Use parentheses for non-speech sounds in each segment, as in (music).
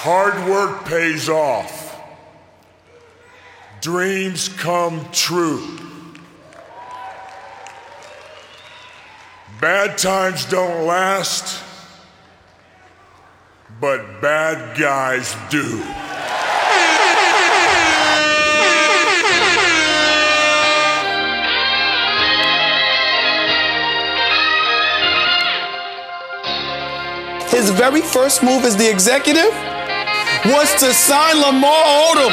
Hard work pays off. Dreams come true. Bad times don't last, but bad guys do. His very first move as the executive was to sign Lamar Odom,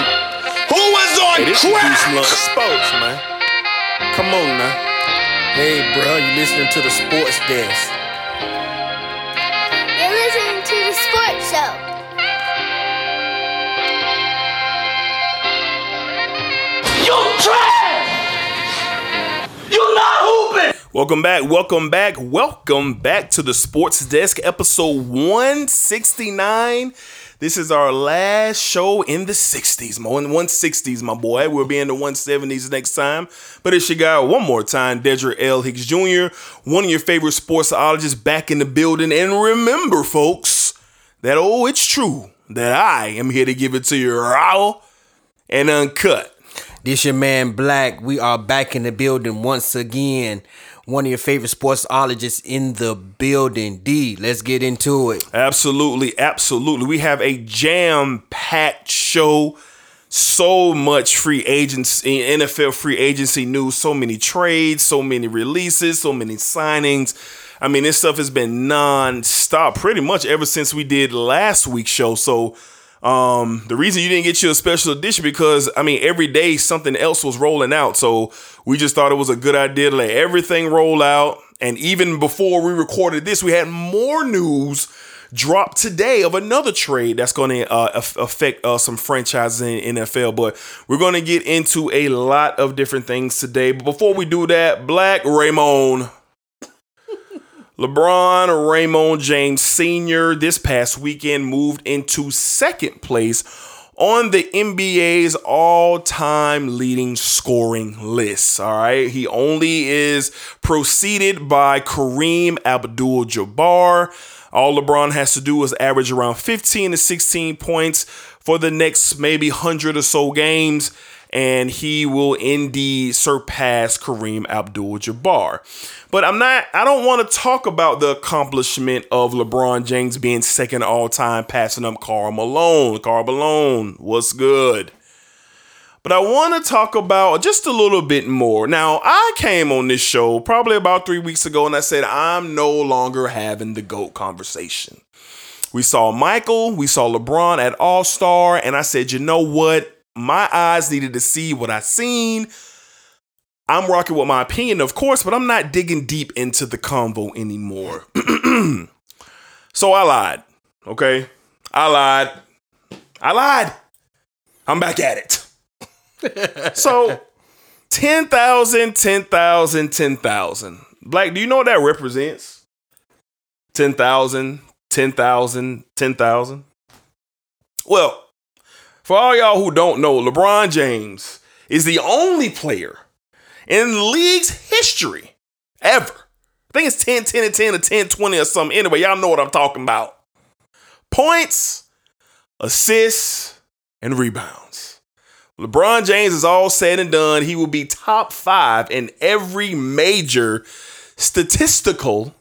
who was on Hey, this crack. Deuce Sports, man. Come on now. Hey, bro, you listening to the sports desk? You're listening to the sports show. You trash! You not hooping! Welcome back, welcome back, welcome back to the Sports Desk, episode 169. This is our last show in the 60s, more in the 160s, my boy. We'll be in the 170s next time. But it's your guy one more time, Dedrick L. Hicks Jr., one of your favorite sportsologists back in the building. And remember, folks, that oh, it's true that I am here to give it to you raw and uncut. This your man Black. We are back in the building once again. One of your favorite sportsologists in the building. D, let's get into it. Absolutely, absolutely. We have a jam-packed show. So much free agency, eh, NFL free agency news, so many trades, so many releases, so many signings. I mean, this stuff has been non-stop pretty much ever since we did last week's show. So um, the reason you didn't get you a special edition because I mean every day something else was rolling out. So we just thought it was a good idea to let everything roll out. And even before we recorded this, we had more news drop today of another trade that's going to uh, affect uh, some franchises in NFL. But we're going to get into a lot of different things today. But before we do that, Black Raymond. LeBron Raymond James Sr. this past weekend moved into second place on the NBA's all time leading scoring list. All right. He only is preceded by Kareem Abdul Jabbar. All LeBron has to do is average around 15 to 16 points for the next maybe 100 or so games and he will indeed surpass Kareem Abdul Jabbar. But I'm not, I don't want to talk about the accomplishment of LeBron James being second all time, passing up Karl Malone. Karl Malone, what's good? But I want to talk about just a little bit more. Now, I came on this show probably about three weeks ago and I said, I'm no longer having the GOAT conversation. We saw Michael, we saw LeBron at All Star, and I said, you know what? My eyes needed to see what I seen. I'm rocking with my opinion, of course, but I'm not digging deep into the convo anymore. (clears throat) so I lied. Okay. I lied. I lied. I'm back at it. (laughs) so 10,000, 10,000, 10,000. Black, do you know what that represents? 10,000, 10,000, 10,000. Well, for all y'all who don't know, LeBron James is the only player in league's history ever. I think it's 10, 10, and 10 or 10, 20 or something. Anyway, y'all know what I'm talking about. Points, assists, and rebounds. LeBron James is all said and done. He will be top five in every major statistical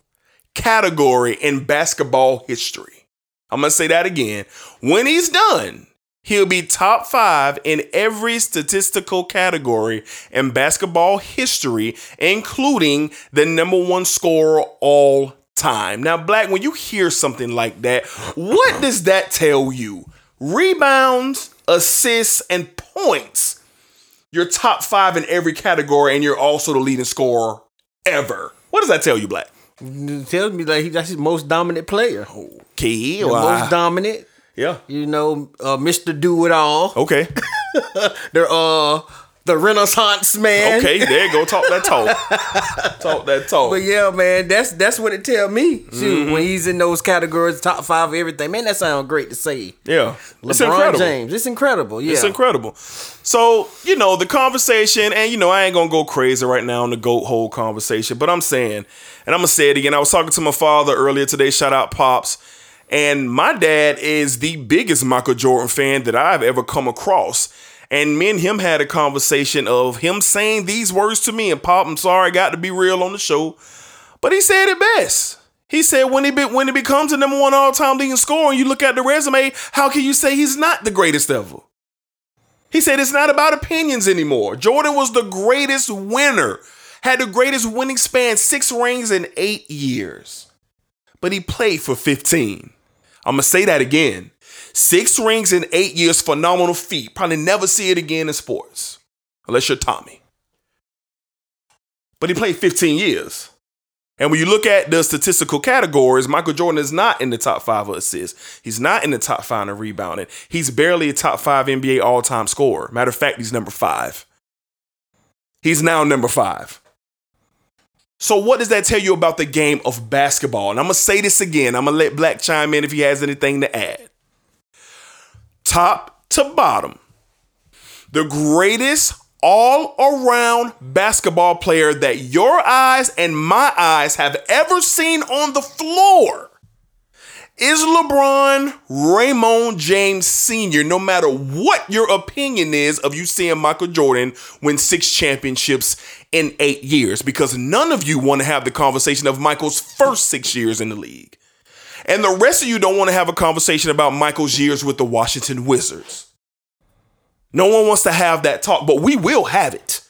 category in basketball history. I'm going to say that again. When he's done, he'll be top five in every statistical category in basketball history, including the number one scorer all time. Now, Black, when you hear something like that, what does that tell you? Rebounds, assists, and points. You're top five in every category, and you're also the leading scorer ever. What does that tell you, Black? It tells me like he, that's his most dominant player. Key, The most dominant. Yeah. You know, uh, Mr. Do It All. Okay. (laughs) The uh the Renaissance man. Okay. There you go. Talk that talk. (laughs) talk that talk. But yeah, man, that's that's what it tell me. Shoot, Mm-hmm. when he's in those categories, top five, of everything, man, that sounds great to say. yeah. It's incredible. James, it's incredible. Yeah, It's incredible. So, you know, the conversation, and you know, I ain't gonna go crazy right now on the GOAT hole conversation, but I'm saying, and I'm gonna say it again. I was talking to my father earlier today, shout out Pops, And my dad is the biggest Michael Jordan fan that I've ever come across. And me and him had a conversation of him saying these words to me. And Pop, I'm sorry, I got to be real on the show. But he said it best. He said when he be, when he becomes the number one all time leading scorer, and you look at the resume, how can you say he's not the greatest ever? He said it's not about opinions anymore. Jordan was the greatest winner, had the greatest winning span, six rings in eight years. But he played for 15. I'm gonna say that again. Six rings in eight years, phenomenal feat. Probably never see it again in sports, unless you're Tommy. But he played 15 years. And when you look at the statistical categories, Michael Jordan is not in the top five of assists. He's not in the top five in rebounding. He's barely a top five NBA all time scorer. Matter of fact, he's number five. He's now number five. So, what does that tell you about the game of basketball? And I'm going to say this again. I'm going to let Black chime in if he has anything to add. Top to bottom, the greatest all around basketball player that your eyes and my eyes have ever seen on the floor is LeBron Raymond James Sr., no matter what your opinion is of you seeing Michael Jordan win six championships in eight years, because none of you want to have the conversation of Michael's first six years in the league. And the rest of you don't want to have a conversation about Michael's years with the Washington Wizards. No one wants to have that talk, but we will have it.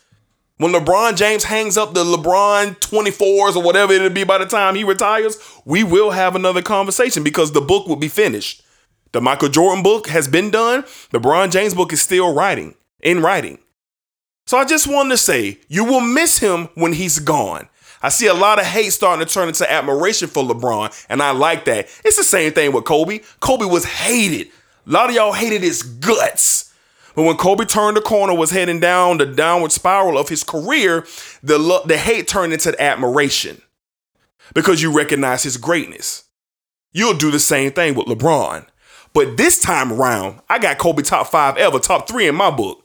When LeBron James hangs up the LeBron 24s or whatever it'll be by the time he retires, we will have another conversation because the book will be finished. The Michael Jordan book has been done. The LeBron James book is still writing, in writing. So I just wanted to say, you will miss him when he's gone. I see a lot of hate starting to turn into admiration for LeBron, and I like that. It's the same thing with Kobe. Kobe was hated. A lot of y'all hated his guts. But when Kobe turned the corner, was heading down the downward spiral of his career, the lo- the hate turned into admiration because you recognize his greatness. You'll do the same thing with LeBron. But this time around, I got Kobe top five ever, top three in my book.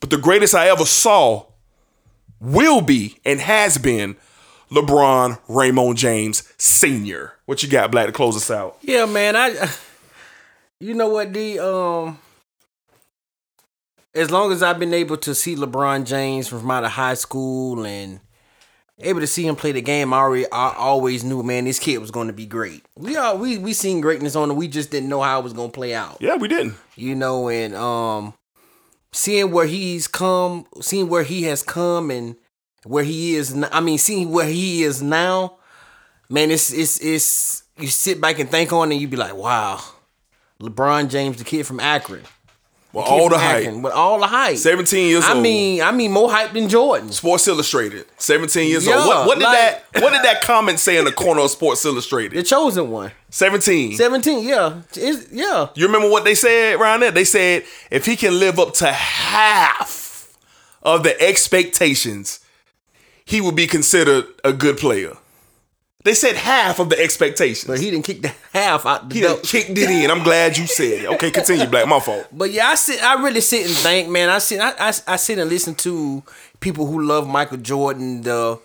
But the greatest I ever saw will be and has been LeBron Raymond James Sr. What you got, Black, to close us out? Yeah, man. I, you know what, D. Um, as long as I've been able to see LeBron James from out of high school and able to see him play the game, I already I always knew, man, this kid was going to be great. We all we we seen greatness on him. We just didn't know how it was going to play out. Yeah, we didn't. You know, and um, seeing where he's come, seeing where he has come, and where he is. I mean, seeing where he is now, man, it's it's it's. You sit back and think on it, and you be like, wow, LeBron James, the kid from Akron. Kid all the from hype. With all the hype. 17 years I old. mean, I mean, more hype than Jordan. Sports Illustrated, 17 years Yeah, old. What, what did like- that what did that comment say in the corner of Sports Illustrated? The chosen one. 17. 17, yeah. It's, yeah. You remember what they said around there? They said if he can live up to half of the expectations, he would be considered a good player. They said half of the expectations. But he didn't kick the half out the he done kicked it in. I'm glad you said it. Okay, continue, Black. My fault. But yeah, I sit. I really sit and think, man. I sit. I, I, I sit and listen to people who love Michael Jordan. The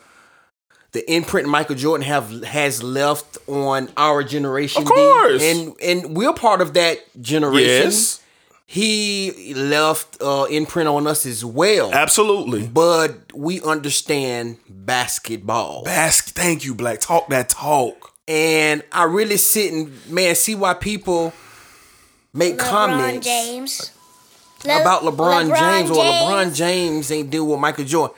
the imprint Michael Jordan have has left on our generation. Of course. And and we're part of that generation. Yes, He left uh, imprint on us as well. absolutely. But we understand basketball. Bask. Thank you, Black. Talk that talk. and I really sit and man see why people make LeBron comments James. About LeBron, James, or LeBron James ain't deal with Michael Jordan.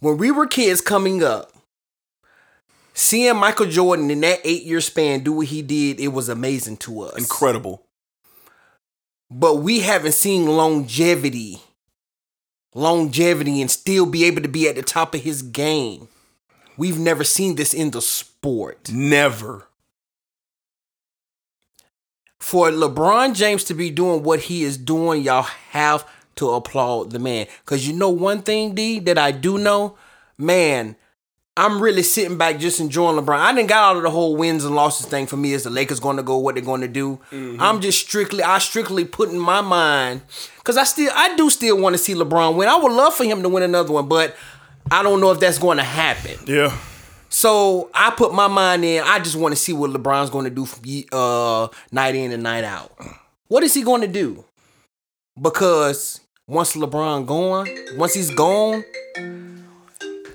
When we were kids coming up, seeing Michael Jordan in that eight year span do what he did, it was amazing to us. Incredible. But we haven't seen longevity, longevity, and still be able to be at the top of his game. We've never seen this in the sport. Never. for LeBron James to be doing what he is doing, y'all have to applaud the man. Cause you know one thing, D, that I do know, man. I'm really sitting back just enjoying LeBron. I didn't got out of the whole wins and losses thing for me. Is the Lakers going to go? What they're going to do? I'm just strictly, I strictly put in my mind because I still, I do still want to see LeBron win. I would love for him to win another one, but I don't know if that's going to happen. Yeah. So I put my mind in. I just want to see what LeBron's going to do from uh, night in and night out. What is he going to do? Because once LeBron gone, once he's gone,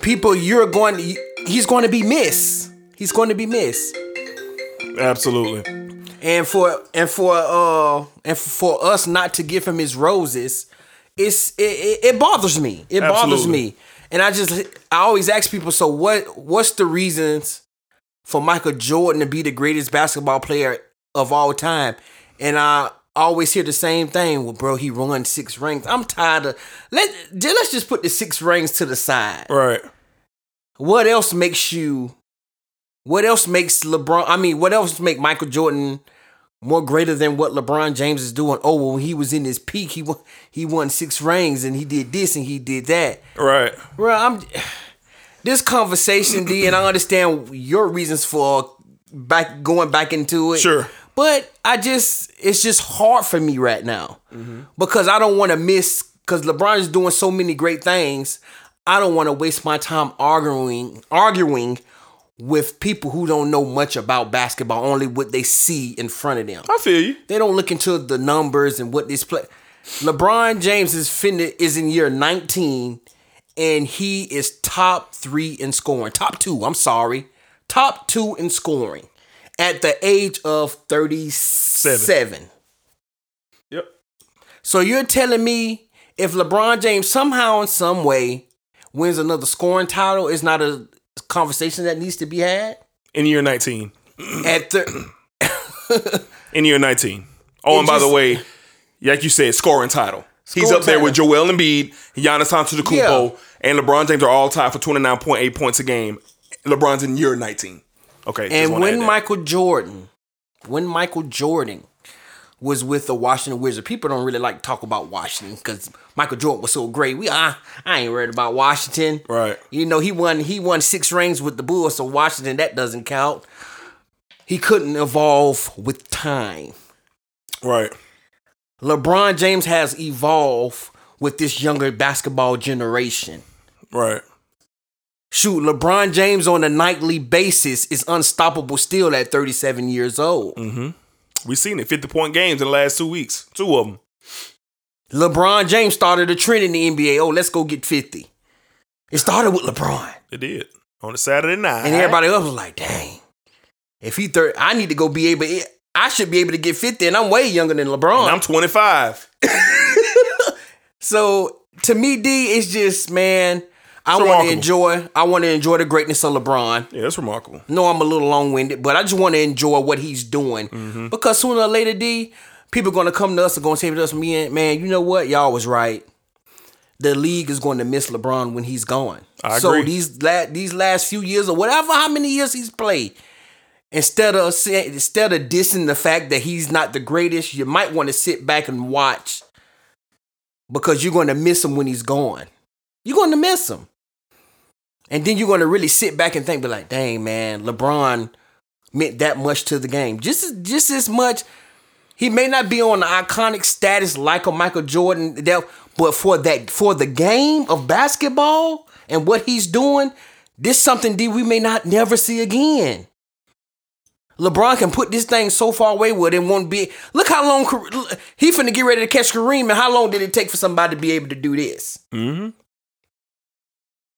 people you're going to, he's going to be missed. He's going to be missed. Absolutely. And for and for uh and for us not to give him his roses, it's it, it, it bothers me. It bothers me. And I just I always ask people, so what what's the reasons for Michael Jordan to be the greatest basketball player of all time? And I always hear the same thing. Well, bro, he won six rings. I'm tired of let let's just put the six rings to the side. Right. What else makes you? What else makes LeBron? I mean, what else make Michael Jordan more greater than what LeBron James is doing? Oh, well, when he was in his peak, he won, he won six rings and he did this and he did that. Right. Bro, I'm this conversation, D, and I understand your reasons for back going back into it. Sure. But I just it's just hard for me right now. Because I don't want to miss because LeBron is doing so many great things. I don't want to waste my time arguing arguing with people who don't know much about basketball, only what they see in front of them. I feel you. They don't look into the numbers and what this play. LeBron James is finna, is in year 19 and he is top 3 in scoring. Top 2, I'm sorry. Top 2 in scoring at the age of 37. Yep. So you're telling me if LeBron James somehow in some way wins another scoring title is not a conversation that needs to be had In year 19. at the (coughs) In year 19. Oh, and by the way, like you said, scoring title. Scoring He's up there with title. Joel Embiid, Giannis Antetokounmpo, Yeah. and LeBron James are all tied for 29.8 points a game. LeBron's in year 19. Okay. And when. Michael Jordan, when Michael Jordan was with the Washington Wizards, people don't really like to talk about Washington because Michael Jordan was so great. We I, I ain't worried about Washington. Right. You know, he won he won six rings with the Bulls, so Washington that doesn't count. He couldn't evolve with time. Right. LeBron James has evolved with this younger basketball generation. Right. Shoot, LeBron James on a nightly basis is unstoppable still at 37 years old. Mm-hmm. We've seen it. 50 point games in the last two weeks. Two of them. LeBron James started a trend in the NBA. Oh, let's go get 50. It started with LeBron. It did. On a Saturday night. And everybody else was like, dang. If he third, I need to go be able I should be able to get 50, and I'm way younger than LeBron. And I'm 25. (laughs) So to me, D, it's just, man, I want to enjoy, I want to enjoy the greatness of LeBron. Yeah, that's remarkable. No, I'm a little long winded, but I just want to enjoy what he's doing Mm-hmm. because sooner or later, D, people are gonna come to us and gonna say to us, "Me and man, you know what? Y'all was right. The league is going to miss LeBron when he's gone. I so agree. these la- these last few years or whatever, how many years he's played, instead of instead of dissing the fact that he's not the greatest, you might want to sit back and watch because you're going to miss him when he's gone. You're going to miss him. And then you're going to really sit back and think, be like, dang, man, LeBron meant that much to the game. Just, just as much. He may not be on the iconic status like a Michael Jordan, but for that, for the game of basketball and what he's doing, this something we may not never see again. LeBron can put this thing so far away where it won't be. Look how long he finna get ready to catch Kareem, and how long did it take for somebody to be able to do this? Mm-hmm.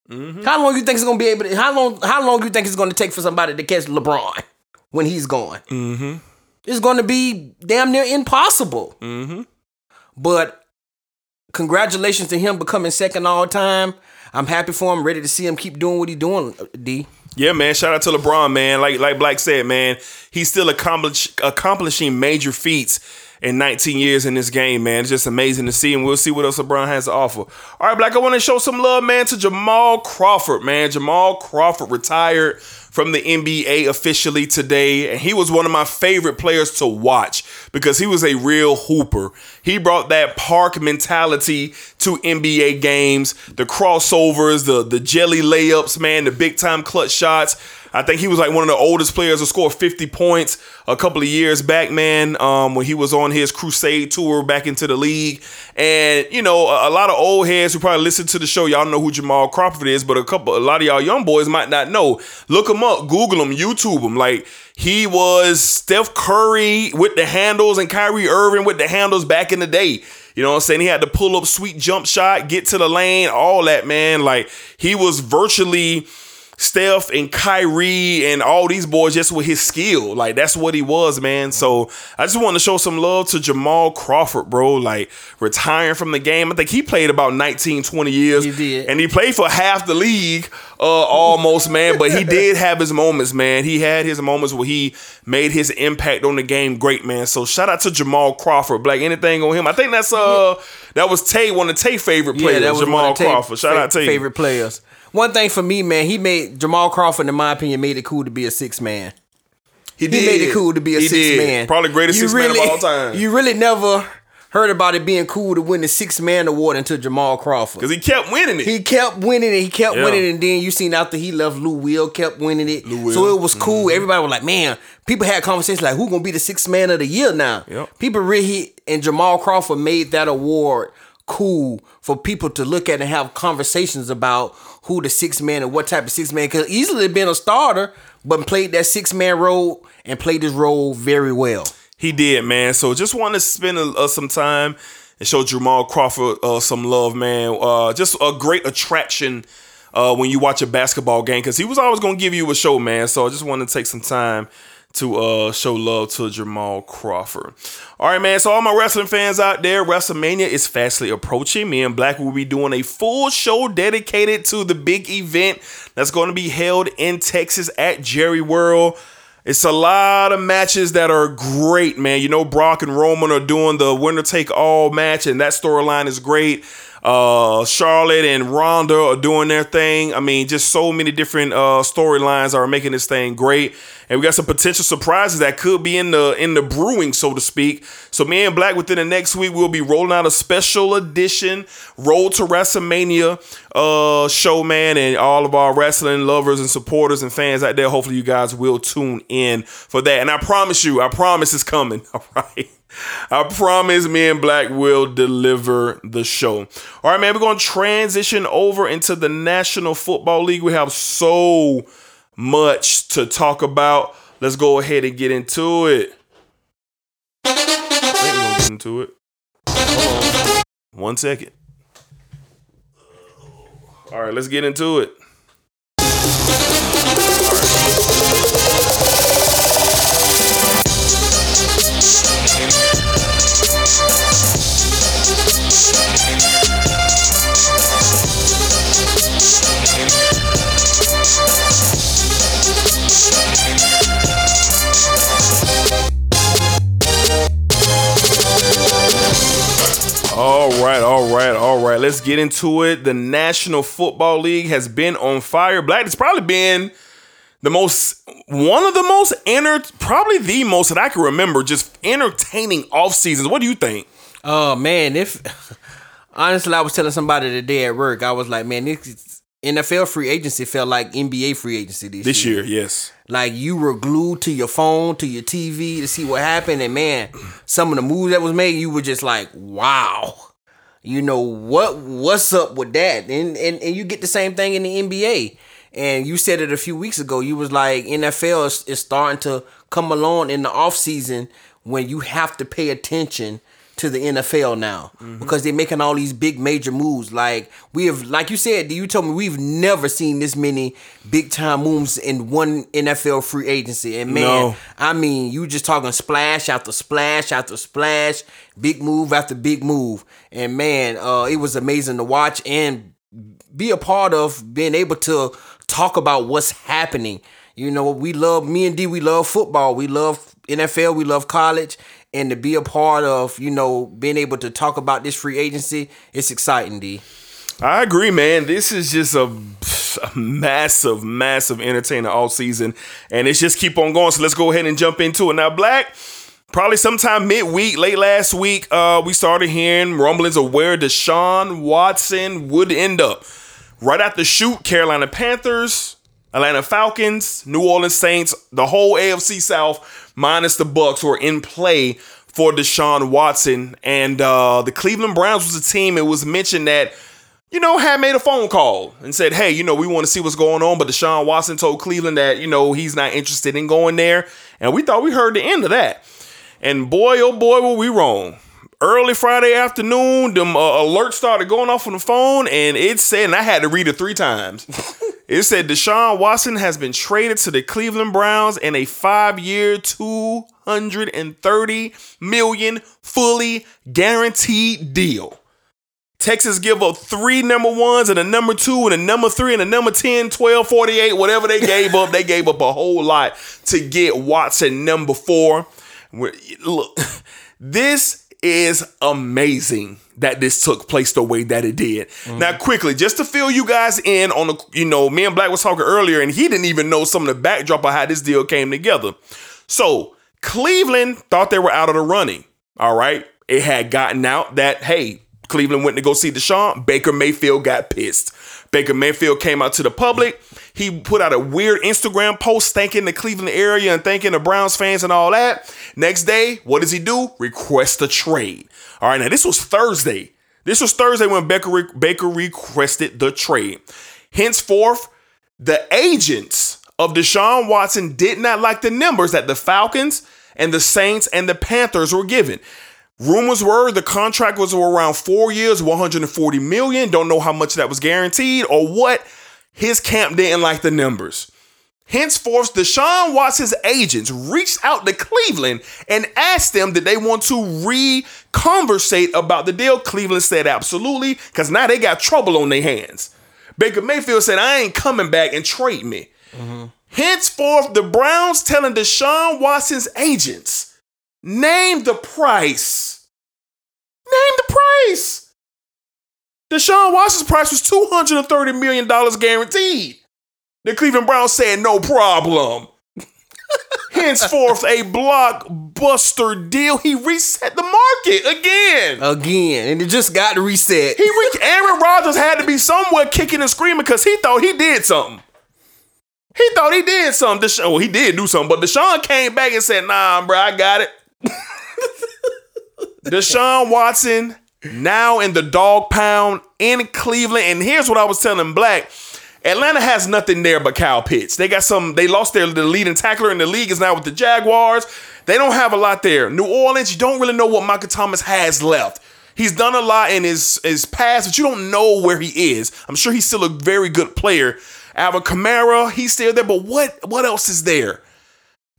How long you think it's gonna be able to? How long? How long you think it's gonna take for somebody to catch LeBron when he's gone? Mm-hmm. It's gonna be damn near impossible. Mm-hmm. But congratulations to him becoming second all time. I'm happy for him. Ready to see him keep doing what he's doing. D. Yeah, man. Shout out to LeBron, man. Like like Black said, man, he's still accomplish, accomplishing major feats in 19 years in this game, man. It's just amazing to see, and we'll see what else LeBron has to offer. All right, Black, I want to show some love, man, to Jamal Crawford, man. Jamal Crawford retired from the NBA officially today, and he was one of my favorite players to watch because he was a real hooper. He brought that park mentality to NBA games, the crossovers, the the jelly layups, man, the big time clutch shots. I think he was like one of the oldest players to score 50 points a couple of years back, man, um, when he was on his crusade tour back into the league. And, you know, a, a lot of old heads who probably listen to the show, y'all know who Jamal Crawford is, but a couple, a lot of y'all young boys might not know. Look him up, Google him, YouTube him. Like, he was Steph Curry with the handles and Kyrie Irving with the handles back in the day. You know what I'm saying? He had to pull up sweet jump shot, get to the lane, all that, man. Like, he was virtually Steph and Kyrie and all these boys just with his skill. Like that's what he was, man. So I just want to show some love to Jamal Crawford, bro. Like retiring from the game. I think he played about 19, 20 years. He did. And he played for half the league, uh, almost, man. But he (laughs) did have his moments, man. He had his moments where he made his impact on the game great, man. So shout out to Jamal Crawford. Black, anything on him? I think that's uh that was Tay, one of Tay favorite players, that was Jamal Tay Crawford. Shout fa- out to you. favorite players. One thing for me, man, he made Jamal Crawford, in my opinion, made it cool to be a six man. He did made it cool to be a He six did. man. Probably greatest You six man of all time. (laughs) You really never heard about it being cool to win the six man award until Jamal Crawford. Because he kept winning it. He kept winning it. He kept Yeah. winning, it, and then you seen after he left, Lou Will kept winning it. Lou So Will. Mm-hmm. it was cool. Everybody was like, "Man." People had conversations like, "Who gonna be the sixth man of the year now?" Yep. People really and Jamal Crawford made that award cool for people to look at and have conversations about who the six man and what type of six man could easily been a starter, but played that six man role and played his role very well. He did, man. So just want to spend uh, some time and show Jamal Crawford uh, some love, man. Uh, just a great attraction uh, when you watch a basketball game because he was always going to give you a show, man. So I just want to take some time to uh, show love to Jamal Crawford. All right, man. So all my wrestling fans out there, WrestleMania is fastly approaching. Me and Black will be doing a full show dedicated to the big event that's going to be held in Texas at Jerry World. It's a lot of matches that are great, man. You know, Brock and Roman are doing the winner take all match, and that storyline is great. Uh, Charlotte and Ronda are doing their thing. I mean, just so many different uh, storylines are making this thing great, and we got some potential surprises that could be in the in the brewing, so to speak. So, me and Black within the next week we'll be rolling out a special edition Road to WrestleMania uh, show, man, and all of our wrestling lovers and supporters and fans out there. Hopefully, you guys will tune in for that, and I promise you, I promise it's coming. (laughs) All right. I promise me and Black will deliver the show. All right, man, we're going to transition over into the National Football League. We have so much to talk about. Let's go ahead and get into it. Get into it. On. One second. All right, let's get into it. Right. Let's get into it. The National Football League has been on fire. Black, it's probably been the most, one of the most enter, probably the most that I can remember, just entertaining off seasons. What do you think? Oh man, if (laughs) honestly, I was telling somebody today at work, I was like, man, this NFL free agency felt like NBA free agency this, This year, yes. Like you were glued to your phone, to your TV to see what happened, and man, some of the moves that was made, you were just like, wow. You know what? What's up with that? And and and you get the same thing in the NBA. And you said it a few weeks ago. You was like NFL is, is starting to come along in the off season when you have to pay attention to the NFL now because they're making all these big major moves. Like we have, like you said, you told me we've never seen this many big time moves in one NFL free agency. And man, No. I mean, you just talking splash after splash after splash, big move after big move. And man, uh, it was amazing to watch and be a part of being able to talk about what's happening. You know, we love me and D. We love football. We love NFL. We love college, and to be a part of you know being able to talk about this free agency, it's exciting, D. I agree, man. This is just a, a massive, massive entertainer all season, and it's just keep on going. So let's go ahead and jump into it now. Black, probably sometime midweek, late last week, uh, we started hearing rumblings of where Deshaun Watson would end up. Right the shoot, Carolina Panthers. Atlanta Falcons, New Orleans Saints, the whole AFC South minus the Bucs were in play for Deshaun Watson, and uh, the Cleveland Browns was a team. It was mentioned that you know had made a phone call and said, "Hey, you know, we want to see what's going on," but Deshaun Watson told Cleveland that you know he's not interested in going there, and we thought we heard the end of that. And boy, oh boy, were we wrong early Friday afternoon, them uh, alerts started going off on the phone, and it said, and I had to read it three times. (laughs) it said Deshaun Watson has been traded to the Cleveland Browns in a hundred and thirty million fully guaranteed deal. Texas give up three number ones and a number two and a number three and a number 10, 12, 48, whatever they gave up. They gave up a whole lot to get Watson number four. Look, this is amazing that this took place the way that it did. Mm-hmm. Now, quickly, just to fill you guys in on the, you know, me and Black was talking earlier, and he didn't even know some of the backdrop of how this deal came together. So, Cleveland thought they were out of the running. All right. It had gotten out that, hey, Cleveland went to go see Deshaun. Baker Mayfield got pissed. Baker Mayfield came out to the public. He put out a weird Instagram post thanking the Cleveland area and thanking the Browns fans and all that. Next day, what does he do? Request a trade. All right, now this was Thursday. This was Thursday when Baker, Baker requested the trade. Henceforth, the agents of Deshaun Watson did not like the numbers that the Falcons and the Saints and the Panthers were given. Rumors were the contract was around four years, 140 million. Don't know how much that was guaranteed or what. His camp didn't like the numbers. Henceforth, Deshaun Watson's agents reached out to Cleveland and asked them did they want to re-conversate about the deal. Cleveland said absolutely, because now they got trouble on their hands. Baker Mayfield said, I ain't coming back and trade me. Mm-hmm. Henceforth, the Browns telling Deshaun Watson's agents, name the price. Name the price. Deshaun Watson's price was $230 million guaranteed. The Cleveland Browns said no problem. (laughs) Henceforth, a blockbuster deal. He reset the market again. Again. And it just got reset. He re- Aaron Rodgers had to be somewhere kicking and screaming because he thought he did something. He thought he did something. Desha- well, he did do something, but Deshaun came back and said, nah, bro, I got it. Deshaun Watson now in the dog pound in Cleveland. And here's what I was telling Black. Atlanta has nothing there but Kyle Pitts. They got some, they lost their the leading tackler in the league is now with the Jaguars. They don't have a lot there. New Orleans, you don't really know what Michael Thomas has left. He's done a lot in his, his past, but you don't know where he is. I'm sure he's still a very good player. Alvin Kamara, he's still there, but what what else is there?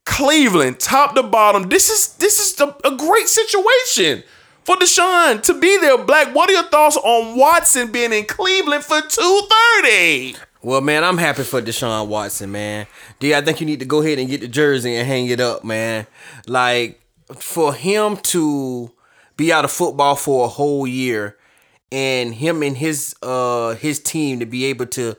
Cleveland, top to bottom. This is this is a, a great situation for Deshaun to be there. Black, what are your thoughts on Watson being in Cleveland for 230? Well, man, I'm happy for Deshaun Watson, man. D, I think you need to go ahead and get the jersey and hang it up, man. Like, for him to be out of football for a whole year and him and his uh his team to be able to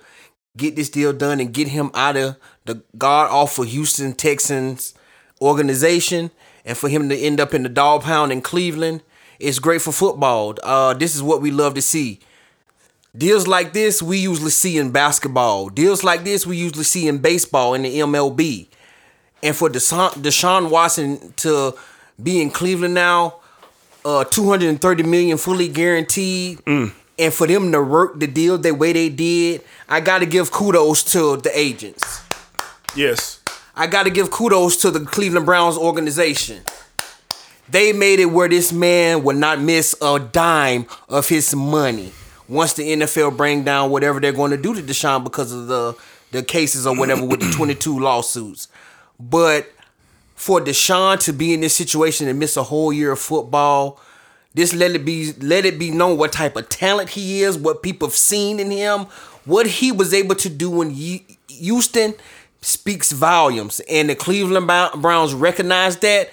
get this deal done and get him out of the god awful Houston Texans organization and for him to end up in the dog pound in Cleveland it's great for football. Uh, this is what we love to see. Deals like this we usually see in basketball. Deals like this we usually see in baseball in the MLB. And for Deshaun, Deshaun Watson to be in Cleveland now, uh, 230 million fully guaranteed. Mm. And for them to work the deal the way they did, I got to give kudos to the agents. Yes. I got to give kudos to the Cleveland Browns organization. They made it where this man would not miss a dime of his money once the NFL bring down whatever they're going to do to Deshaun because of the the cases or whatever with the (clears throat) 22 lawsuits. But for Deshaun to be in this situation and miss a whole year of football, this let it be let it be known what type of talent he is, what people have seen in him, what he was able to do in Houston speaks volumes, and the Cleveland Browns recognize that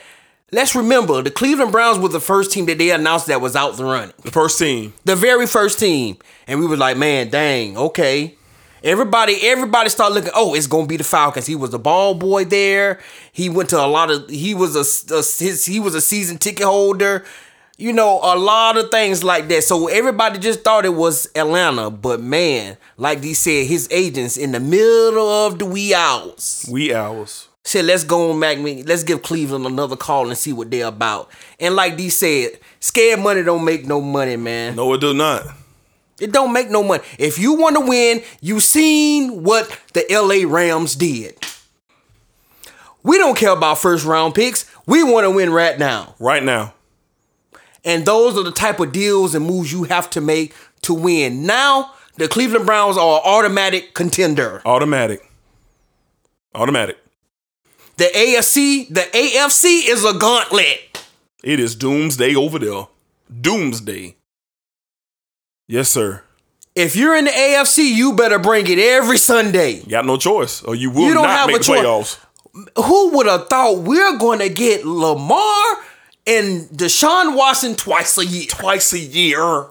Let's remember the Cleveland Browns were the first team that they announced that was out the running. The first team. The very first team. And we were like, man, dang, okay. Everybody, everybody started looking. Oh, it's gonna be the Falcons. He was a ball boy there. He went to a lot of. He was a, a his, he was a season ticket holder. You know, a lot of things like that. So everybody just thought it was Atlanta, but man, like they said, his agents in the middle of the wee hours We hours. said, "Let's go on Mac. Let's give Cleveland another call and see what they're about." And like D said, scared money don't make no money, man. No, it do not. It don't make no money. If you want to win, you seen what the LA Rams did. We don't care about first round picks. We want to win right now. Right now. And those are the type of deals and moves you have to make to win. Now, the Cleveland Browns are an automatic contender. Automatic. Automatic. The AFC, the AFC is a gauntlet. It is doomsday over there. Doomsday. Yes, sir. If you're in the AFC, you better bring it every Sunday. You got no choice, or you will You don't not have make a the choice. playoffs. Who would have thought we're going to get Lamar and Deshaun Watson twice a year? Twice a year.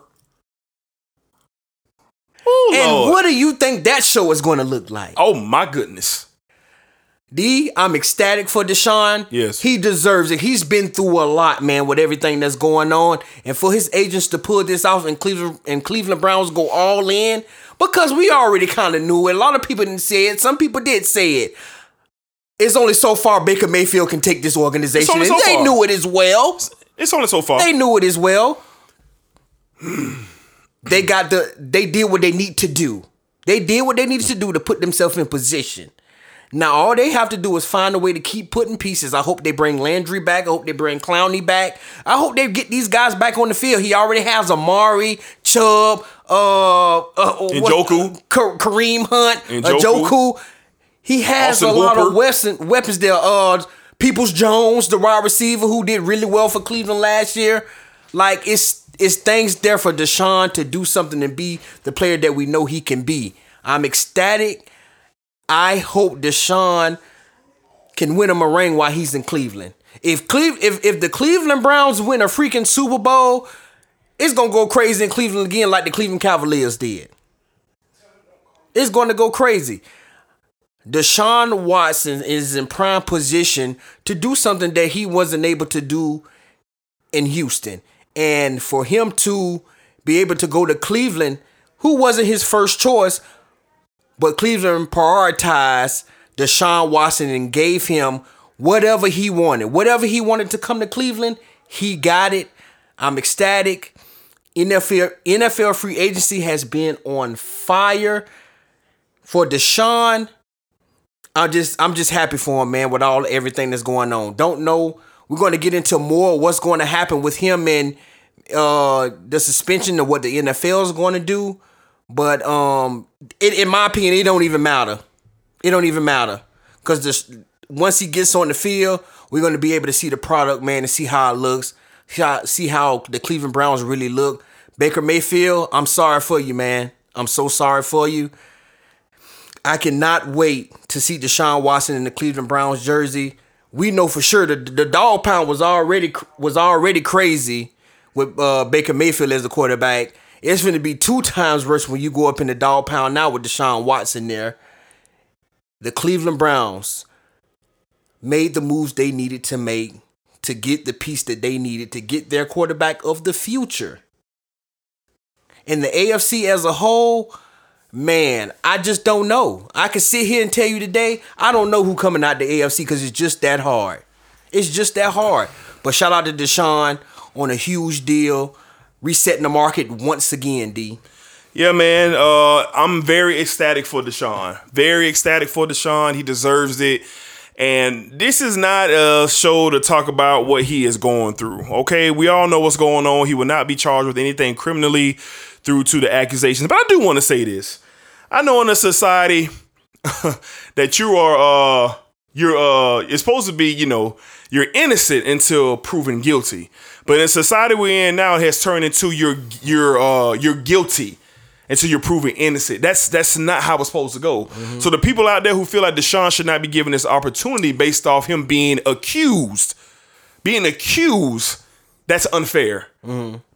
Oh, And Lord. what do you think that show is going to look like? Oh, my goodness. D, I'm ecstatic for Deshaun. Yes. He deserves it. He's been through a lot, man, with everything that's going on. And for his agents to pull this off and Cleveland and Cleveland Browns go all in, because we already kind of knew it. A lot of people didn't say it. Some people did say it. It's only so far Baker Mayfield can take this organization. so they far. knew it as well. It's only so far. They knew it as well. (sighs) they got the they did what they need to do. They did what they needed to do to put themselves in position. Now all they have to do is find a way to keep putting pieces. I hope they bring Landry back. I hope they bring Clowney back. I hope they get these guys back on the field. He already has Amari, Chubb, uh, uh what- Njoku. Ka- Kareem Hunt, Njoku. Joku. He has Austin a lot of Hooper. weapons weapons there. Uh, Peoples Jones, the wide receiver who did really well for Cleveland last year. Like it's it's things there for Deshaun to do something and be the player that we know he can be. I'm ecstatic. I hope Deshaun can win him a ring while he's in Cleveland. If Cleve, if if the Cleveland Browns win a freaking Super Bowl, it's gonna go crazy in Cleveland again, like the Cleveland Cavaliers did. It's gonna go crazy. Deshaun Watson is in prime position to do something that he wasn't able to do in Houston. And for him to be able to go to Cleveland, who wasn't his first choice, but Cleveland prioritized Deshaun Watson and gave him whatever he wanted. Whatever he wanted to come to Cleveland, he got it. I'm ecstatic. NFL, NFL free agency has been on fire for Deshaun. I'm just I'm just happy for him, man, with all everything that's going on. Don't know. We're going to get into more what's going to happen with him and uh the suspension of what the NFL is going to do. But um it, in my opinion, it don't even matter. It don't even matter. Cause this once he gets on the field, we're gonna be able to see the product, man, and see how it looks. See how, see how the Cleveland Browns really look. Baker Mayfield, I'm sorry for you, man. I'm so sorry for you. I cannot wait to see Deshaun Watson in the Cleveland Browns jersey. We know for sure that the dog pound was already was already crazy with uh, Baker Mayfield as the quarterback. It's going to be two times worse when you go up in the dog pound now with Deshaun Watson there. The Cleveland Browns made the moves they needed to make to get the piece that they needed to get their quarterback of the future. In the AFC as a whole, man, I just don't know. I can sit here and tell you today, I don't know who coming out the AFC because it's just that hard. It's just that hard. But shout out to Deshaun on a huge deal, resetting the market once again, D. Yeah, man. Uh, I'm very ecstatic for Deshaun. Very ecstatic for Deshaun. He deserves it. And this is not a show to talk about what he is going through. Okay, we all know what's going on. He will not be charged with anything criminally through to the accusations. But I do want to say this. I know in a society (laughs) that you are uh you're uh it's supposed to be, you know, you're innocent until proven guilty. But in society we're in now it has turned into you're you're uh you're guilty until you're proven innocent. That's that's not how it's supposed to go. So the people out there who feel like Deshaun should not be given this opportunity based off him being accused, being accused, that's unfair.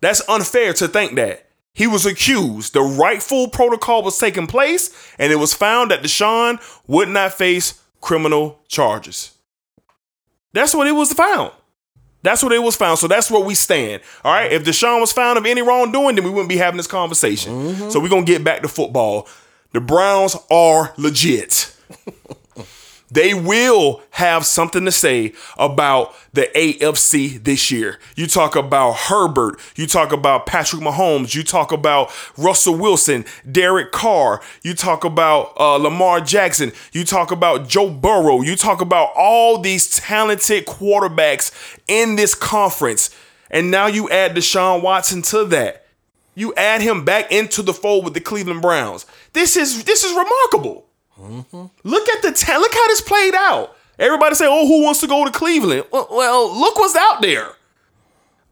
That's unfair to think that. He was accused. The rightful protocol was taking place, and it was found that Deshaun would not face criminal charges. That's what it was found. That's what it was found. So that's where we stand. All right. If Deshaun was found of any wrongdoing, then we wouldn't be having this conversation. Mm-hmm. So we're gonna get back to football. The Browns are legit. (laughs) they will have something to say about the AFC this year. You talk about Herbert, you talk about Patrick Mahomes, you talk about Russell Wilson, Derek Carr, you talk about uh, Lamar Jackson, you talk about Joe Burrow, you talk about all these talented quarterbacks in this conference. And now you add Deshaun Watson to that. You add him back into the fold with the Cleveland Browns. This is this is remarkable. Mm-hmm. Look at the ta- look how this played out. Everybody say, "Oh, who wants to go to Cleveland?" Well, well, look what's out there.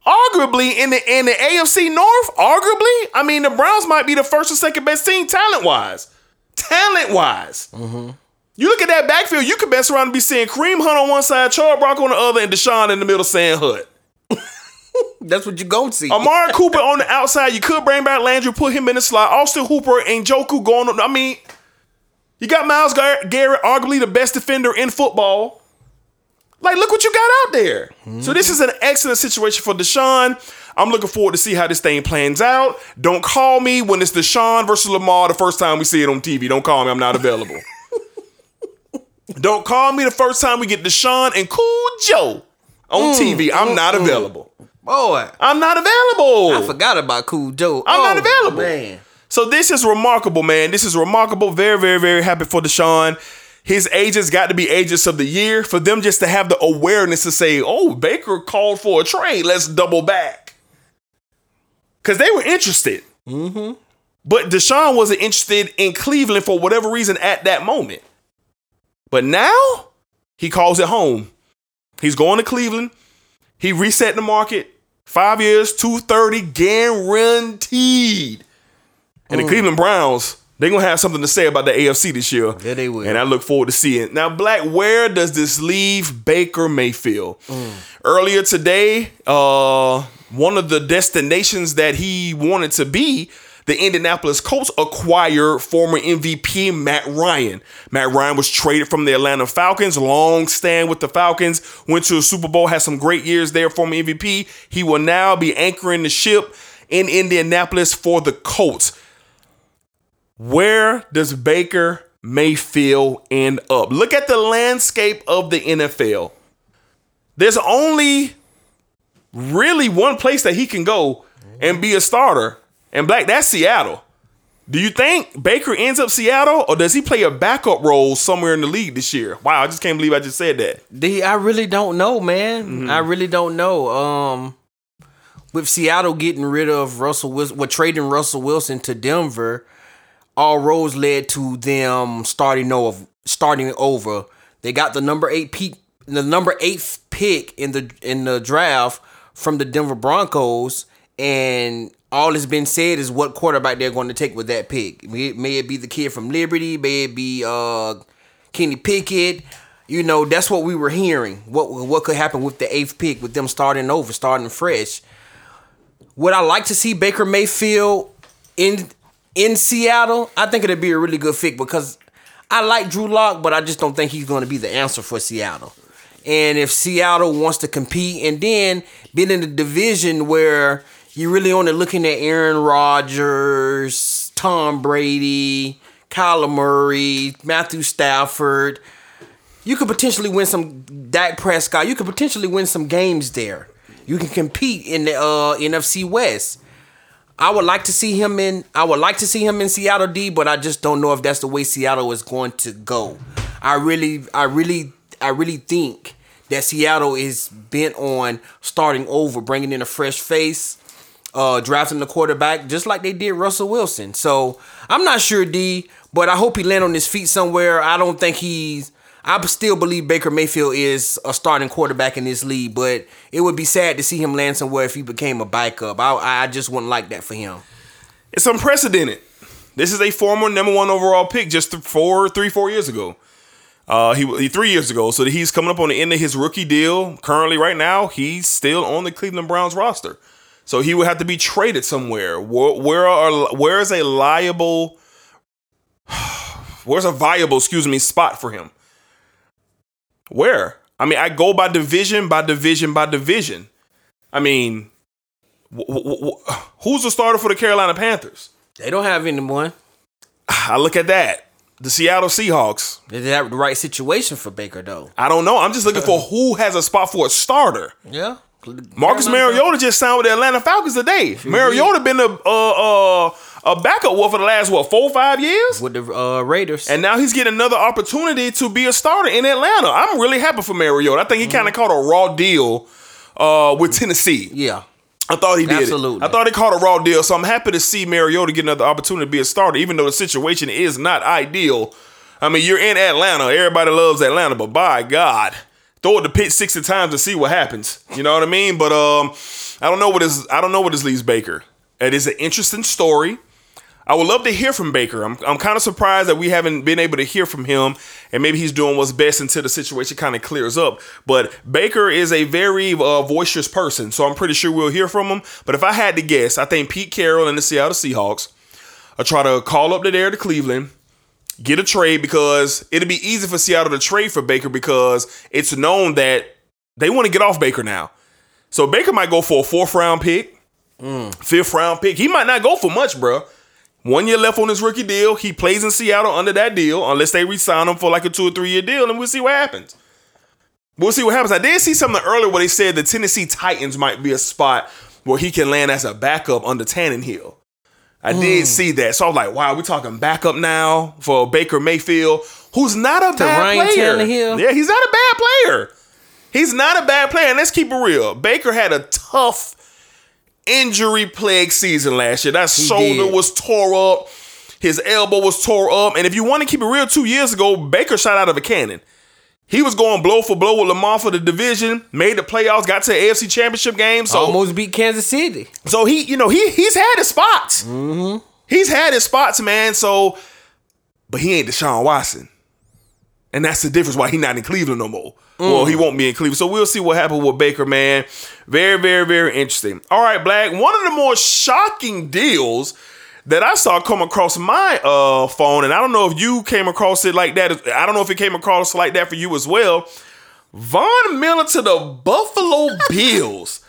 Arguably in the in the AFC North, arguably, I mean, the Browns might be the first or second best team talent wise. Talent wise, mm-hmm. you look at that backfield. You could best around and be seeing Kareem Hunt on one side, Charles Brock on the other, and Deshaun in the middle saying Hood. (laughs) That's what you gonna see. Amari Cooper on the outside. You could bring back Landry, put him in the slot. Austin Hooper and Njoku going on. I mean, you got Myles Garrett, arguably the best defender in football. Like, look what you got out there. So this is an excellent situation for Deshaun. I'm looking forward to see how this thing plans out. Don't call me when it's Deshaun versus Lamar the first time we see it on TV. Don't call me. I'm not available. (laughs) Don't call me the first time we get Deshaun and Cool Joe on mm, TV. I'm mm, not mm. available. Boy, I'm not available. I forgot about Cool Joe. I'm not Oh, available. Man. So this is remarkable, man. This is remarkable. Very, very, very happy for Deshaun. His agents got to be agents of the year for them just to have the awareness to say, "Oh, Baker called for a trade. Let's double back," because they were interested. Mm-hmm. But Deshaun wasn't interested in Cleveland for whatever reason at that moment. But now he calls it home. He's going to Cleveland. He reset the market. Five years, 230 guaranteed. And the Cleveland Browns, they're gonna have something to say about the AFC this year. Yeah, they will. And I look forward to seeing. Now, Black, where does this leave Baker Mayfield? Earlier today, uh, one of the destinations that he wanted to be, the Indianapolis Colts acquired former MVP Matt Ryan. Matt Ryan was traded from the Atlanta Falcons, long stand with the Falcons, went to a Super Bowl, had some great years there, former MVP. He will now be anchoring the ship in Indianapolis for the Colts. Where does Baker Mayfield end up? Look at the landscape of the NFL. There's only really one place that he can go and be a starter. And Black, that's Seattle. Do you think Baker ends up Seattle or does he play a backup role somewhere in the league this year? Wow, I just can't believe I just said that. D, I really don't know, man. Mm-hmm. I really don't know. Um, with Seattle getting rid of Russell Wilson, well, trading Russell Wilson to Denver, all roads led to them starting over. Starting over, they got the number eight peak, the number eight pick in the in the draft from the Denver Broncos, and all that's been said is what quarterback they're going to take with that pick. May, may it be the kid from Liberty, may it be uh, Kenny Pickett. You know, that's what we were hearing. What what could happen with the eighth pick, with them starting over, starting fresh. Would I like to see Baker Mayfield in in Seattle? I think it'd be a really good fit because I like Drew Lock, but I just don't think he's going to be the answer for Seattle. And if Seattle wants to compete and then being in a division where you're really only looking at Aaron Rodgers, Tom Brady, Kyler Murray, Matthew Stafford, you could potentially win some Dak Prescott. You could potentially win some games there. You can compete in the uh, NFC West. I would like to see him in. I would like to see him in Seattle D, but I just don't know if that's the way Seattle is going to go. I really, I really, I really think that Seattle is bent on starting over, bringing in a fresh face, uh, drafting the quarterback just like they did Russell Wilson. So I'm not sure D, but I hope he land on his feet somewhere. I don't think he's. I still believe Baker Mayfield is a starting quarterback in this league, but it would be sad to see him land somewhere if he became a backup. I, I just wouldn't like that for him. It's unprecedented. This is a former number one overall pick just four, three, four years ago. Uh, he, he three years ago, so he's coming up on the end of his rookie deal. Currently, right now, he's still on the Cleveland Browns roster, so he would have to be traded somewhere. Where, where are where is a liable, (sighs) where's a viable, excuse me, spot for him? Where? I mean, I go by division, by division, by division. I mean, wh- wh- wh- (sighs) who's the starter for the Carolina Panthers? They don't have anyone. (sighs) I look at that. The Seattle Seahawks. They have the right situation for Baker though. I don't know. I'm just looking for who has a spot for a starter. Yeah. Marcus Mariota just signed with the Atlanta Falcons today. Mariota been a uh, uh, a backup what for the last what four five years, with the uh, Raiders. and now he's getting another opportunity to be a starter in Atlanta. I'm really happy for Mariota. I think he kind of caught a raw deal uh, with Tennessee. yeah. I thought he did. Absolutely. It. I thought he caught a raw deal. So I'm happy to see Mariota get another opportunity to be a starter, even though the situation is not ideal. I mean, you're in Atlanta. Everybody loves Atlanta, but by God, throw it to pit 60 times and see what happens. You know what I mean? But um, I don't know what is I don't know what this leaves Baker. It is an interesting story. I would love to hear from Baker. I'm, I'm kind of surprised that we haven't been able to hear from him, and maybe he's doing what's best until the situation kind of clears up. But Baker is a very uh, boisterous person, so I'm pretty sure we'll hear from him. But if I had to guess, I think Pete Carroll and the Seattle Seahawks are try to call up the there to Cleveland, get a trade because it'll be easy for Seattle to trade for Baker because it's known that they want to get off Baker now. So Baker might go for a fourth round pick, fifth round pick. He might not go for much, bro. One year left on his rookie deal. He plays in Seattle under that deal, unless they re-sign him for like a two or three year deal, and we'll see what happens. We'll see what happens. I did see something earlier where they said the Tennessee Titans might be a spot where he can land as a backup under Tannehill. I did hmm. see that. So I was like, wow, we're talking backup now for Baker Mayfield, who's not a bad Ryan player. Tannehill? Yeah, he's not a bad player. He's not a bad player. And let's keep it real. Baker had a tough injury plague season last year. That shoulder did. was tore up. His elbow was tore up. And if you want to keep it real, two years ago, Baker shot out of a cannon. He was going blow for blow with Lamar for the division, made the playoffs, got to the AFC championship game. So Almost beat Kansas City. so he, you know, he he's had his spots. Mm-hmm. He's had his spots, man. So, but he ain't Deshaun Watson, and that's the difference why he's not in Cleveland no more. Well, he won't be in Cleveland. So we'll see what happens with Baker, man. Very, very, very interesting. All right, Black. One of the more shocking deals that I saw come across my uh phone, and I don't know if you came across it like that. I don't know if it came across like that for you as well. Von Miller to the Buffalo (laughs) Bills.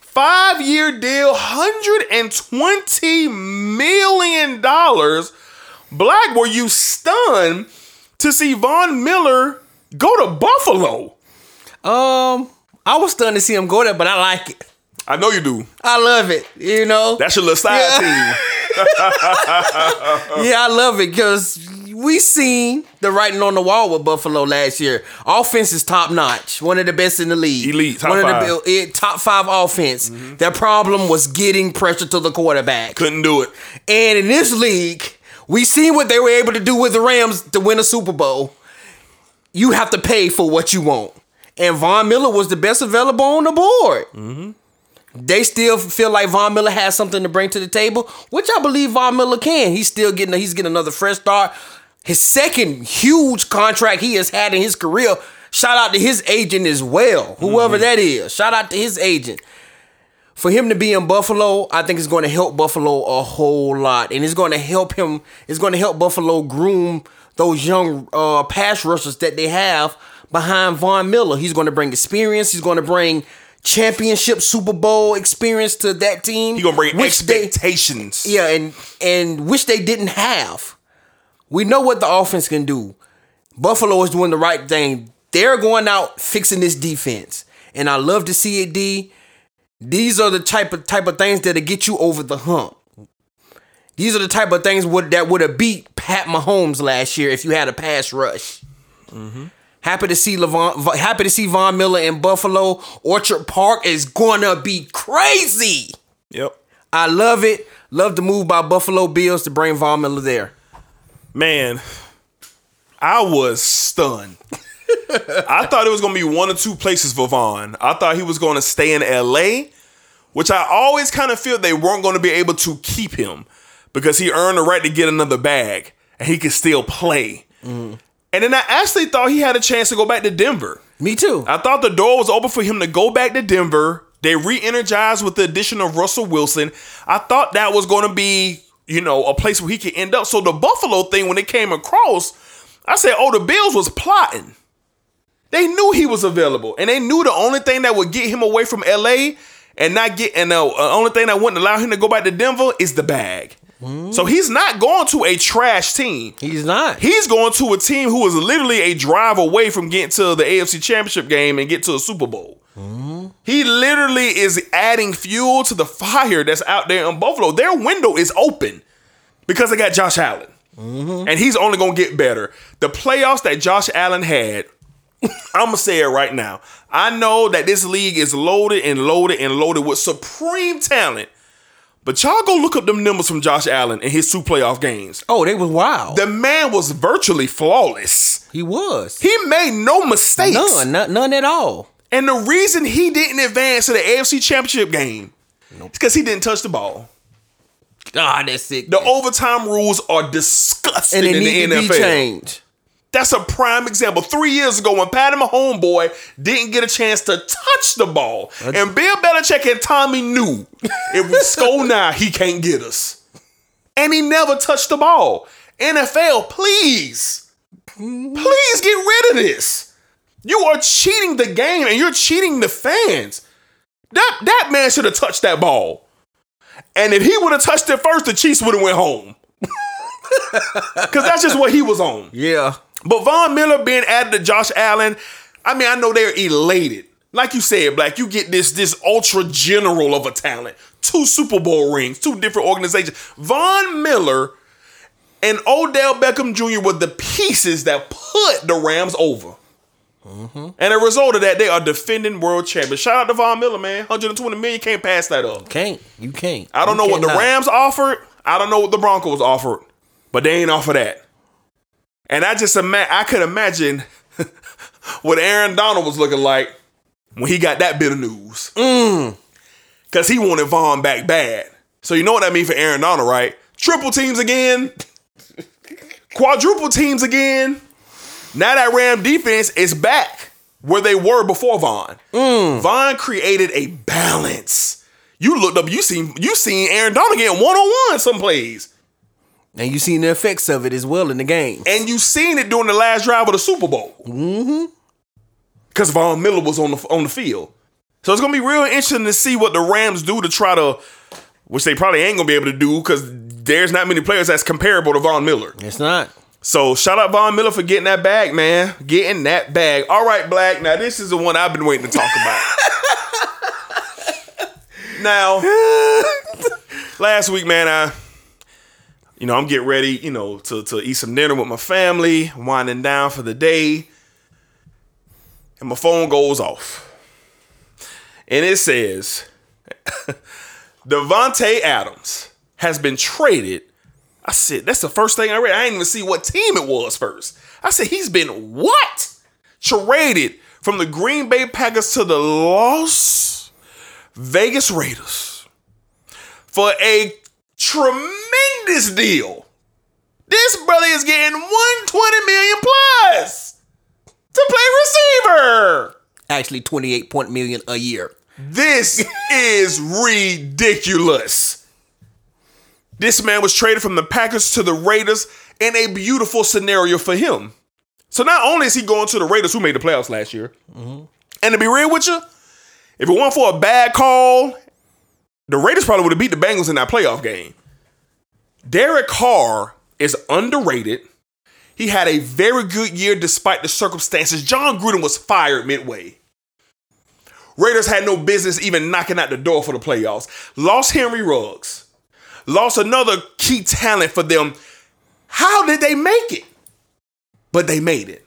Five year deal, $120 million. Black, were you stunned to see Von Miller go to Buffalo? Um, I was stunned to see him go there, but I like it. I know you do. I love it. You know. That's your little side Yeah. team. (laughs) yeah, I love it because we seen the writing on the wall with Buffalo last year. Offense is top notch, one of the best in the league. Elite, top one five. Mm-hmm. of the eh, top five offense. Their problem was getting pressure to the quarterback. Couldn't do it. And in this league, we seen what they were able to do with the Rams to win a Super Bowl. You have to pay for what you want. And Von Miller was the best available on the board. Mm-hmm. They still feel like Von Miller has something to bring to the table, which I believe Von Miller can. He's still getting he's getting another fresh start. His second huge contract he has had in his career. Shout out to his agent as well, whoever mm-hmm. that is. Shout out to his agent for him to be in Buffalo, I think it's going to help Buffalo a whole lot, and it's going to help him. It's going to help Buffalo groom those young uh, pass rushers that they have behind Von Miller. He's going to bring experience. He's going to bring championship Super Bowl experience to that team. He gonna bring which they- expectations. yeah, and and which they didn't have. We know what the offense can do. Buffalo is doing the right thing. They're going out fixing this defense, and I love to see it. D. These are the type of type of things that'll get you over the hump. These are the type of things would, that would have beat Pat Mahomes last year if you had a pass rush. Mm-hmm. Happy to see Levon, happy to see Von Miller in Buffalo. Orchard Park is gonna be crazy. Yep. I love it. Love the move by Buffalo Bills to bring Von Miller there. Man, I was stunned. (laughs) I thought it was gonna be one or two places for Von. I thought he was gonna stay in LA, which I always kind of feel they weren't gonna be able to keep him because he earned the right to get another bag and he could still play. And then I actually thought he had a chance to go back to Denver. Me too. I thought the door was open for him to go back to Denver. They re-energized with the addition of Russell Wilson. I thought that was going to be, you know, a place where he could end up. So the Buffalo thing, when it came across, I said, "Oh, the Bills was plotting. They knew he was available, and they knew the only thing that would get him away from LA and not get and the uh, only thing that wouldn't allow him to go back to Denver is the bag. So he's not going to a trash team. He's not. He's going to a team who is literally a drive away from getting to the AFC Championship game and get to a Super Bowl. He literally is adding fuel to the fire that's out there in Buffalo. Their window is open because they got Josh Allen. And he's only going to get better. The playoffs that Josh Allen had, I'm to say it right now. I know that this league is loaded and loaded and loaded with supreme talent. But y'all go look up them numbers from Josh Allen in his two playoff games. Oh, they was wild. The man was virtually flawless. he was. He made no mistakes. none, none, none at all. And the reason he didn't advance to the AFC Championship game is because he didn't touch the ball. Ah, that's sick. The overtime rules are disgusting and it in the to NFL. be changed. That's a prime example. Three years ago, when Patty Mahomes boy didn't get a chance to touch the ball, and Bill Belichick and Tommy knew (laughs) if we score now, he can't get us. And he never touched the ball. NFL, please, please get rid of this. You are cheating the game and you're cheating the fans. That that man should have touched that ball. And if he would have touched it first, the Chiefs would have went home. (laughs) Cause that's just what he was on. Yeah. But Von Miller being added to Josh Allen, I mean, I know they're elated. Like you said, Black, you get this this ultra general of a talent, two Super Bowl rings, two different organizations. Von Miller and Odell Beckham Jr. were the pieces that put the Rams over. Mm-hmm. And a result of that, they are defending world champions. Shout out to Von Miller, man. 120 million, can't pass that up. Can't. You can't. I don't You know what the. Rams offered. I don't know what the Broncos offered, but they ain't offer that. And I just ima- I could imagine (laughs) what Aaron Donald was looking like when he got that bit of news. Mm. Cause he wanted Von back bad. So you know what that means for Aaron Donald, right? Triple teams again, (laughs) quadruple teams again. Now that Ram defense is back where they were before Von. Mm. Von created a balance. You looked up, you seen you seen Aaron Donald getting one on one some plays. And you've seen the effects of it as well in the game. And you seen it during the last drive of the Super Bowl. Mm-hmm. Because Von Miller was on the on the field. So it's gonna be real interesting to see what the Rams do to try to, which they probably ain't gonna be able to do because there's not many players that's comparable to Von Miller. It's not. So shout out Von Miller for getting that bag, man. Getting that bag. All right, Black. Now this is the one I've been waiting to talk about. (laughs) now, (laughs) last week, man, I, you know, I'm getting ready, you know, to to eat some dinner with my family, winding down for the day, and my phone goes off, and it says, (laughs) Davante Adams has been traded. I said, that's the first thing I read. I didn't even see what team it was first. I said, he's been what? Traded from the Green Bay Packers to the Las Vegas Raiders for a tremendous deal. This brother is getting 120 million plus to play receiver. Actually, 28 point million a year. This (laughs) is ridiculous. This man was traded from the Packers to the Raiders in a beautiful scenario for him. So not only is he going to the Raiders who made the playoffs last year, mm-hmm. and to be real with you, if it weren't for a bad call, the Raiders probably would have beat the Bengals in that playoff game. Derek Carr is underrated. He had a very good year despite the circumstances. Jon Gruden was fired midway. Raiders had no business even knocking out the door for the playoffs. Lost Henry Ruggs. Lost another key talent for them. How did they make it? But they made it.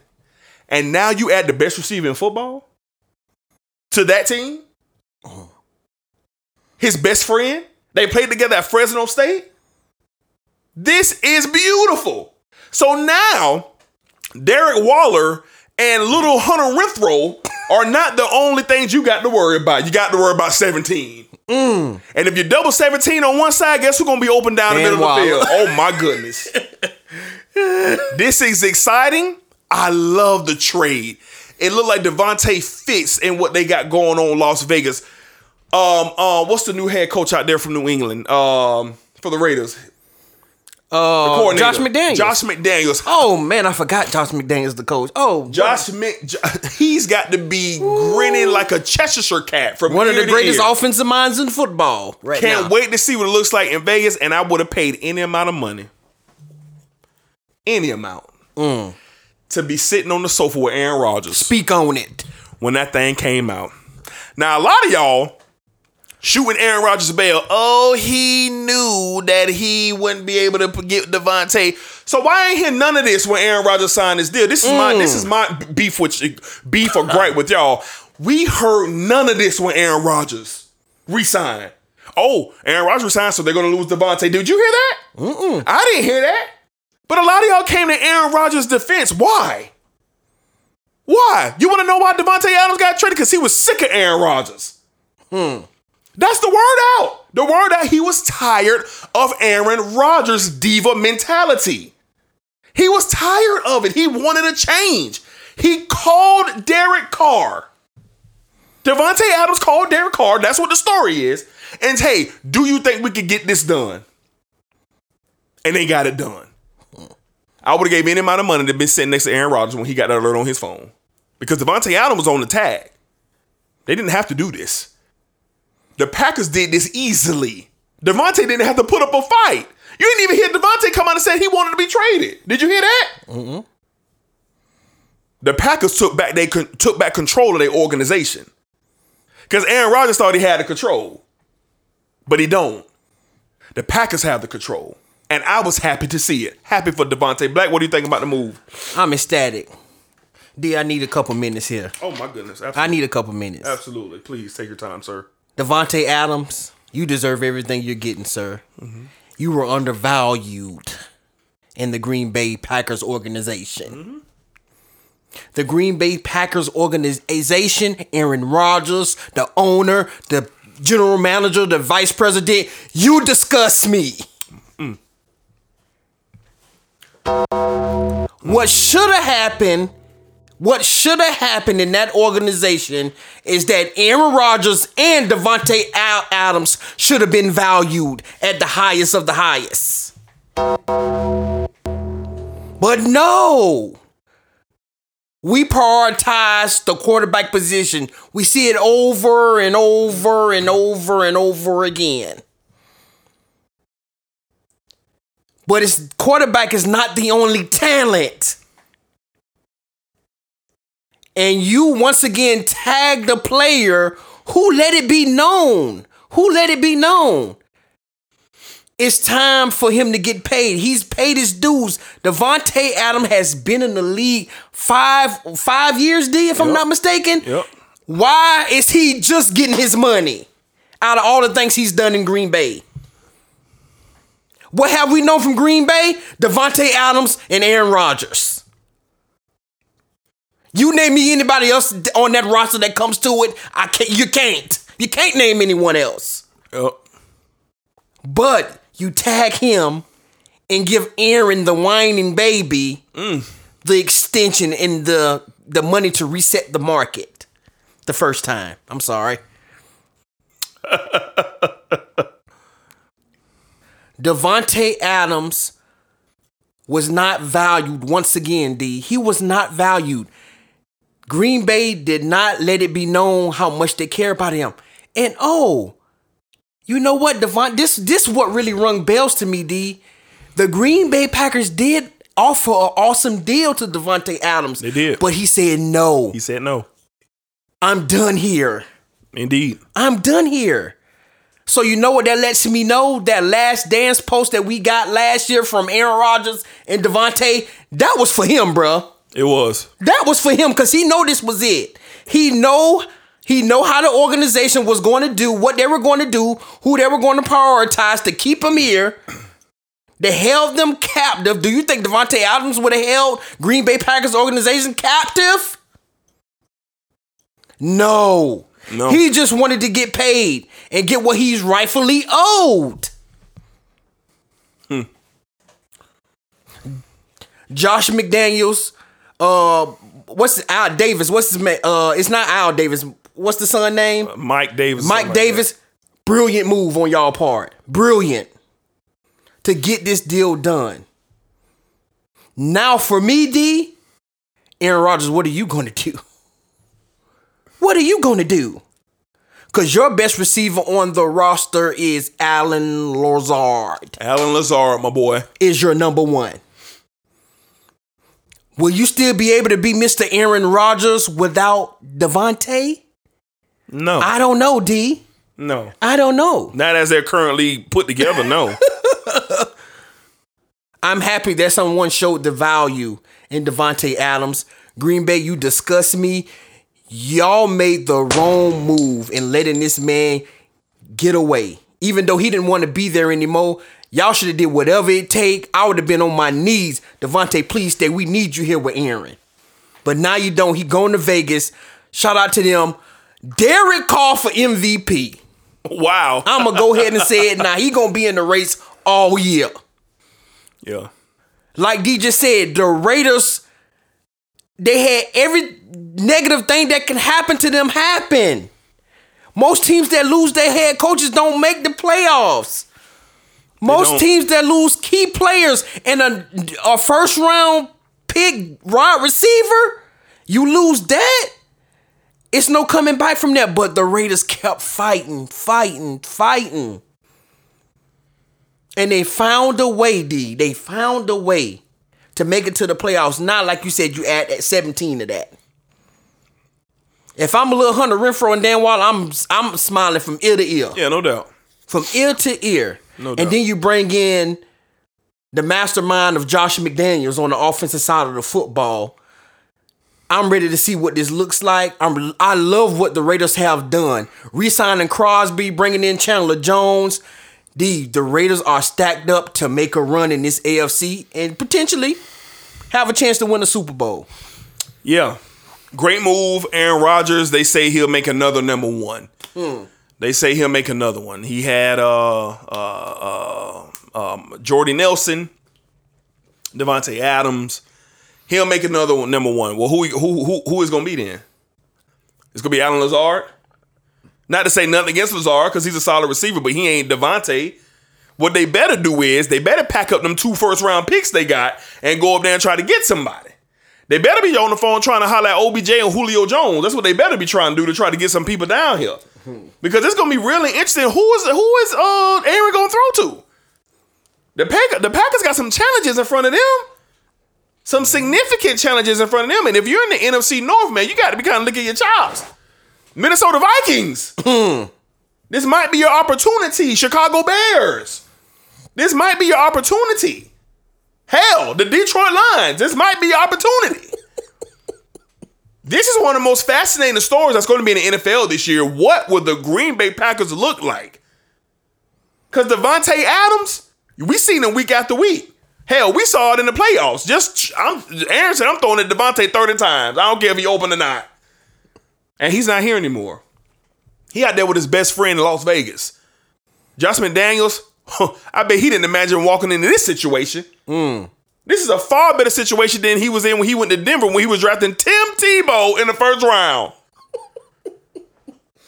And now you add the best receiver in football to that team. Oh. His best friend. They played together at Fresno State. This is beautiful. So now, Derek Waller and little Hunter Renfrow are not the only things you got to worry about. You got to worry about 17. Mm. And if you're double 17 on one side, guess who's going to be open down the And middle of the field? Oh my goodness. (laughs) this is exciting. I love the trade. It looked like Davante fits in what they got going on in Las Vegas. Um, uh, what's the new head coach out there from New England? Um, for the Raiders. Uh, coordinator. Josh McDaniels. Josh McDaniels. Oh man, I forgot Josh McDaniels the coach. Oh, Josh Mc, (laughs) he's got to be grinning like a Cheshire cat from one of the greatest ear. offensive minds in football. Right Can't now. wait to see what it looks like in Vegas, and I would have paid any amount of money, any amount, Mm. to be sitting on the sofa with Aaron Rodgers Speak on it. when that thing came out. Now, a lot of y'all shooting Aaron Rodgers bail. Oh, he knew that he wouldn't be able to get Davante. So why ain't hear none of this when Aaron Rodgers signed his deal? This is my this is mm. my beef with beef or gripe with y'all. We heard none of this when Aaron Rodgers resigned. Oh, Aaron Rodgers resigned, so they're gonna lose Davante. Did you hear that? Mm-mm. I didn't hear that. But a lot of y'all came to Aaron Rodgers' defense. Why? Why? You want to know why Davante Adams got traded? Because he was sick of Aaron Rodgers. Hmm. That's the word out. The word out. He was tired of Aaron Rodgers' diva mentality. He was tired of it. He wanted a change. He called Derek Carr. Davante Adams called Derek Carr. That's what the story is. And hey, do you think we could get this done? And they got it done. I would have gave any amount of money to be sitting next to Aaron Rodgers when he got that alert on his phone. Because Davante Adams was on the tag. They didn't have to do this. The Packers did this easily. Davante didn't have to put up a fight. You didn't even hear Davante come out and say he wanted to be traded. Did you hear that? Mm-hmm. The Packers took back they con- took back control of their organization. Because Aaron Rodgers thought he had the control. But he don't. The Packers have the control. And I was happy to see it. Happy for Davante Black. What do you think about the move? I'm ecstatic. D, I need a couple minutes here. Oh my goodness. Absolutely. I need a couple minutes. Absolutely. Please take your time, sir. Davante Adams, you deserve everything you're getting, sir. Mm-hmm. You were undervalued in the Green Bay Packers organization. Mm-hmm. The Green Bay Packers organization, Aaron Rodgers, the owner, the general manager, the vice president, you disgust me. What should have happened what should have happened in that organization is that Aaron Rodgers and Davante Adams should have been valued at the highest of the highest. But no. We prioritize the quarterback position. We see it over and over and over and over again. But it's quarterback is not the only talent and you once again tag the player who let it be known. Who let it be known? It's time for him to get paid. He's paid his dues. Davante Adam has been in the league five five years, D, if I'm not mistaken. Yep. Why is he just getting his money out of all the things he's done in Green Bay? What have we known from Green Bay? Davante Adams and Aaron Rodgers. You name me anybody else on that roster that comes to it, I can't. You can't. You can't name anyone else. Yep. But you tag him and give Aaron the whining baby mm. the extension and the the money to reset the market the first time. I'm sorry. (laughs) Davante Adams was not valued once again, D. He was not valued. Green Bay did not let it be known how much they care about him. And oh, you know what, Devon? This this what really rung bells to me, D. The Green Bay Packers did offer an awesome deal to Davante Adams. They did. But he said no. He said no. I'm done here. Indeed. I'm done here. So you know what that lets me know? That last dance post that we got last year from Aaron Rodgers and Davante, that was for him, bruh. It was. That was for him because he know this was it. He know he know how the organization was going to do, what they were going to do, who they were going to prioritize to keep him here. They held them captive. Do you think Davante Adams would have held Green Bay Packers organization captive? No. No. He just wanted to get paid and get what he's rightfully owed. Hmm. Josh McDaniels, uh, what's Al Davis? What's his name? Uh, it's not Al Davis. What's the son name? Mike Davis. Mike something like Davis. Brilliant move on y'all part. Brilliant. to get this deal done. Now, for me, D, Aaron Rodgers, what are you going to do? (laughs) What are you going to do? Because your best receiver on the roster is Allen Lazard, Allen Lazard, my boy. is your number one. Will you still be able to be Mr. Aaron Rodgers without Davante? No, I don't know, D. no, I don't know. not as they're currently put together. No, (laughs) I'm happy that someone showed the value in Davante Adams. Green Bay, you disgust me. Y'all made the wrong move in letting this man get away. Even though he didn't want to be there anymore, y'all should have did whatever it take. I would have been on my knees. Davante, please stay. We need you here with Aaron. But now you don't. He going to Vegas. Shout out to them. Derek Carr for MVP. wow. (laughs) I'm gonna go ahead and say it now. He gonna be in the race all year. yeah, Like D just said, the Raiders, they had every negative thing that can happen to them happen. Most teams that lose their head coaches don't make the playoffs. Most teams that lose key players and a, a first round pick wide receiver, you lose that. It's no coming back from that. But the Raiders kept fighting, fighting, fighting. And they found a way, D. They found a way to make it to the playoffs. Not like you said, you add at 17 to that. If I'm a little Hunter Renfrow and Dan Waller, I'm I'm smiling from ear to ear. yeah, no doubt. From ear to ear. No and then you bring in the mastermind of Josh McDaniels on the offensive side of the football. I'm ready to see what this looks like. I'm I love what the Raiders have done. Resigning Crosby, bringing in Chandler Jones. The the Raiders are stacked up to make a run in this AFC and potentially have a chance to win a Super Bowl. Yeah. Great move, Aaron Rodgers. They say he'll make another number one. Hmm. They say he'll make another one. He had uh uh uh um, Jordy Nelson, Davante Adams. He'll make another one, number one. Well, who who who who is gonna be then? It's gonna be Allen Lazard. Not to say nothing against Lazard because he's a solid receiver, but he ain't Davante. What they better do is they better pack up them two first round picks they got and go up there and try to get somebody. They better be on the phone trying to holler at OBJ and Julio Jones. That's what they better be trying to do to try to get some people down here. Because it's gonna be really interesting. Who is who is uh Aaron gonna throw to? The Pack, the Packers got some challenges in front of them. Some significant challenges in front of them. And if you're in the NFC North, man, you got to be kind of looking at your chops. Minnesota Vikings. this might be your opportunity. Chicago Bears. This might be your opportunity. Hell, the Detroit Lions. This might be your opportunity. This is one of the most fascinating stories that's going to be in the NFL this year. What will the Green Bay Packers look like? Because Davante Adams, we seen him week after week. Hell, we saw it in the playoffs. Just I'm Aaron said I'm throwing at Davante 30 times. I don't care if he open or not. And he's not here anymore. He out there with his best friend in Las Vegas. Josh McDaniels, (laughs) I bet he didn't imagine walking into this situation. Hmm. This is a far better situation than he was in when he went to Denver when he was drafting Tim Tebow in the first round.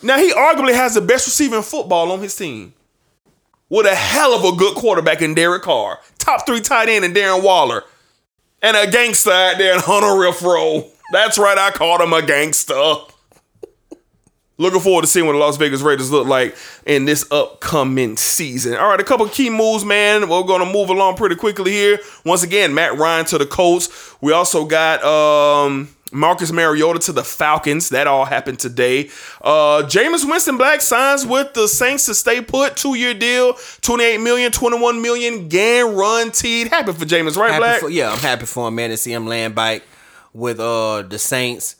now he arguably has the best receiver in football on his team. With a hell of a good quarterback in Derek Carr. Top three tight end in Darren Waller. And a gangster out there in Hunter Renfrow. That's right, I called him a gangster. Looking forward to seeing what the Las Vegas Raiders look like in this upcoming season. All right, a couple key moves, man. We're going to move along pretty quickly here. Once again, Matt Ryan to the Colts. We also got um, Marcus Mariota to the Falcons. That all happened today. Uh, Jameis Winston Black signs with the Saints to stay put. Two year deal, 28 million, 21 million guaranteed. Happy for Jameis, right, Happy Black? for, yeah, I'm happy for him, man, to see him land back with uh the Saints.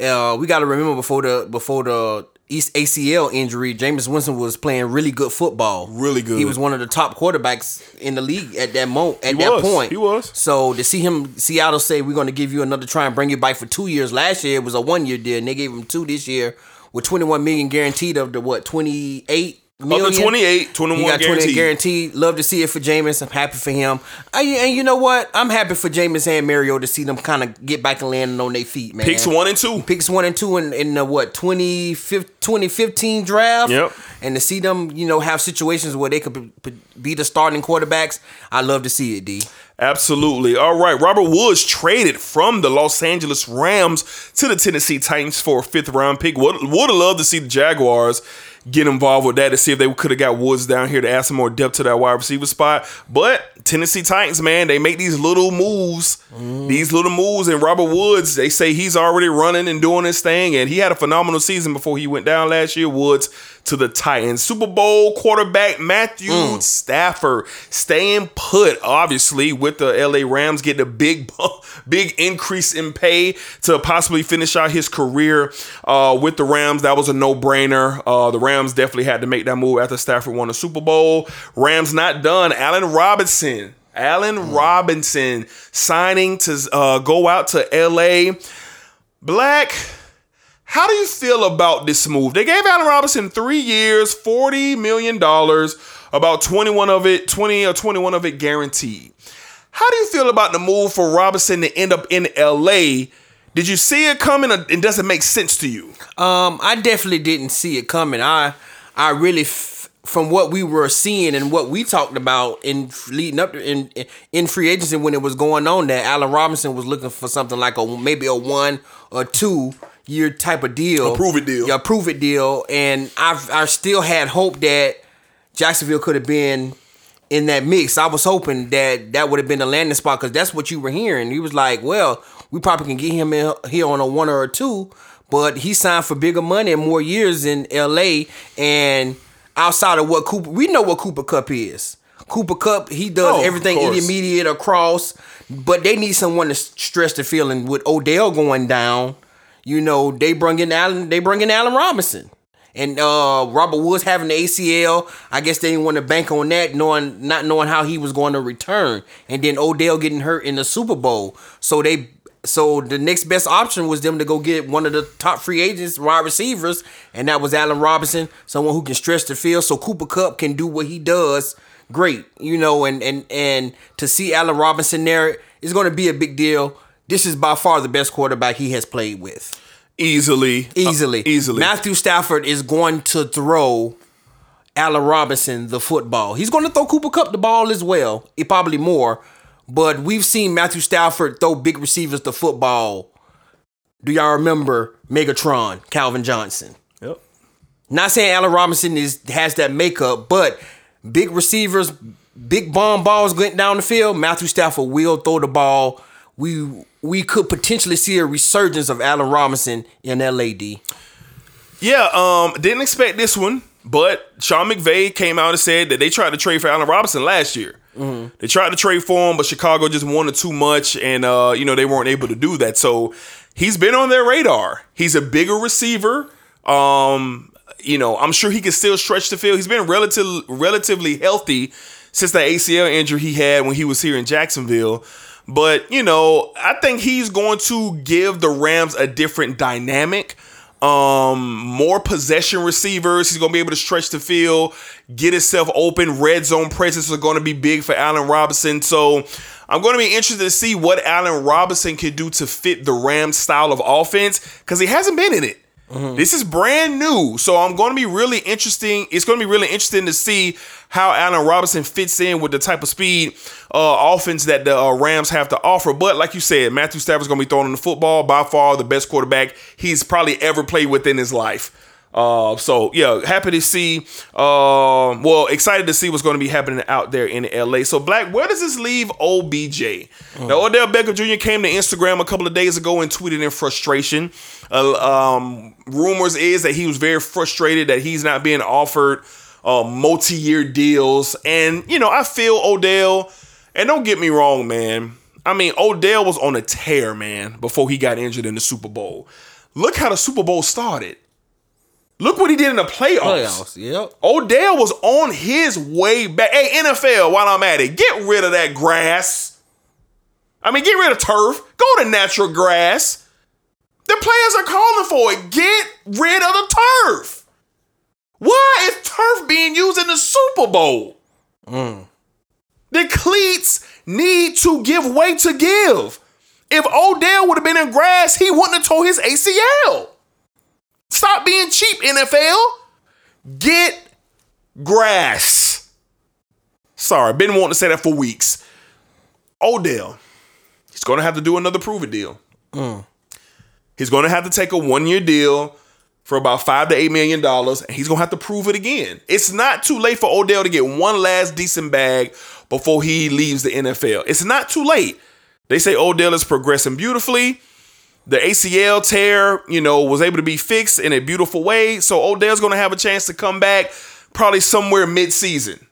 Uh, we got to remember before the before the East ACL injury, Jameis Winston was playing really good football. Really good. He was one of the top quarterbacks in the league at that moment. At that was. point, He was. So to see him, Seattle say we're going to give you another try and bring you back for two years. Last year it was a one year deal, and they gave him two this year with 21 million guaranteed of the what 28 million. 28, 21 he got 28 guaranteed. guaranteed. Love to see it for Jameis. I'm happy for him. Yeah, and you know what? I'm happy for Jameis and Mario to see them kind of get back and landing on their feet, man. Picks one and two. Picks one and two in, in the what 20, 2015 draft. Yep. And to see them, you know, have situations where they could be, be the starting quarterbacks, I love to see it, D. Absolutely. All right. Robert Woods traded from the Los Angeles Rams to the Tennessee Titans for a fifth round pick. Would would have loved to see the Jaguars get involved with that to see if they could have got Woods down here to add some more depth to that wide receiver spot. But Tennessee Titans, man, they make these little moves, these little moves. And Robert Woods, they say he's already running and doing his thing, and he had a phenomenal season before he went down last year. Woods to the Titans. Super Bowl quarterback Matthew mm. Stafford staying put, obviously, with the LA Rams, getting a big, (laughs) big increase in pay to possibly finish out his career uh, with the Rams. That was a no brainer. Uh, the Rams definitely had to make that move after Stafford won the Super Bowl. Rams not done. Allen Robinson. Allen Robinson signing to uh, go out to LA. Black. How do you feel about this move? They gave Allen Robinson three years, $40 million, about 21 of it, 20 or 21 of it guaranteed. How do you feel about the move for Robinson to end up in LA? Did you see it coming or it doesn't make sense to you? Um, I definitely didn't see it coming. I, I really, f- from what we were seeing and what we talked about in leading up to in in free agency when it was going on, that Allen Robinson was looking for something like a maybe a one or two year type of deal, A prove it deal. yeah, prove it deal. And I've I still had hope that Jacksonville could have been in that mix. I was hoping that that would have been the landing spot because that's what you were hearing. He was like, well, we probably can get him in here on a one or a two, but he signed for bigger money and more years in LA. And outside of what Cooper, we know what Cooper Kupp is. Cooper Kupp, he does Oh, everything intermediate across, but they need someone to stress the feeling. With Odell going down, you know, they bring in Allen, they bring in Allen Robinson. And uh, Robert Woods having the ACL, I guess they didn't want to bank on that, knowing not knowing how he was going to return. And then Odell getting hurt in the Super Bowl, so they so the next best option was them to go get one of the top free agents, wide receivers, and that was Allen Robinson, someone who can stretch the field, so Cooper Kupp can do what he does great, you know. And and and to see Allen Robinson there is going to be a big deal. This is by far the best quarterback he has played with Easily. easily. Uh, easily. Matthew Stafford is going to throw Allen Robinson the football. He's going to throw Cooper Kupp the ball as well, eh, probably more. But we've seen Matthew Stafford throw big receivers the football. Do y'all remember Megatron, Calvin Johnson? Yep. Not saying Allen Robinson is has that makeup, but big receivers, big bomb balls going down the field. Matthew Stafford will throw the ball. We we could potentially see a resurgence of Allen Robinson in LAD. Yeah, um, didn't expect this one, but Sean McVay came out and said that they tried to trade for Allen Robinson last year. They tried to trade for him, but Chicago just wanted too much, and uh, you know they weren't able to do that. So he's been on their radar. He's a bigger receiver. Um, you know, I'm sure he can still stretch the field. He's been relatively relatively healthy since that ACL injury he had when he was here in Jacksonville. But you know, I think he's going to give the Rams a different dynamic. Um more possession receivers. He's going to be able to stretch the field get himself open. Red zone presence is going to be big for allen robinson. So i'm going to be interested to see what allen robinson can do to fit the rams style of offense because he hasn't been in it. This is brand new. So i'm going to be really interesting it's going to be really interesting to see how allen robinson fits in with the type of speed uh, offense that the uh, rams have to offer but like you said matthew stafford's going to be throwing the football by far the best quarterback he's probably ever played within his life uh, so yeah, happy to see. Um, well, excited to see what's going to be happening out there in LA. So Black, where does this leave OBJ? Now Odell Beckham Jr. came to Instagram a couple of days ago and tweeted in frustration. Uh, um, rumors is that he was very frustrated that he's not being offered uh, multi-year deals, and you know I feel Odell. And don't get me wrong, man. I mean, Odell was on a tear, man, before he got injured in the Super Bowl. Look how the Super Bowl started. Look what he did in the playoffs. Playoffs, yep. Odell was on his way back. Hey, NFL, while I'm at it, get rid of that grass. I mean, get rid of turf. Go to natural grass. The players are calling for it. Get rid of the turf. Why is turf being used in the Super Bowl? Mm. The cleats need to give way to give. If Odell would have been in grass, he wouldn't have tore his ACL. Stop being cheap, NFL. Get grass. Sorry, been wanting to say that for weeks. Odell, he's going to have to do another prove it deal. Mm. He's going to have to take a one year deal for about five to eight million dollars, and he's to have to prove it again. It's not too late for Odell to get one last decent bag before he leaves the NFL. It's not too late. They say Odell is progressing beautifully. The ACL tear, you know, was able to be fixed in a beautiful way. So Odell's to have a chance to come back probably somewhere mid-season.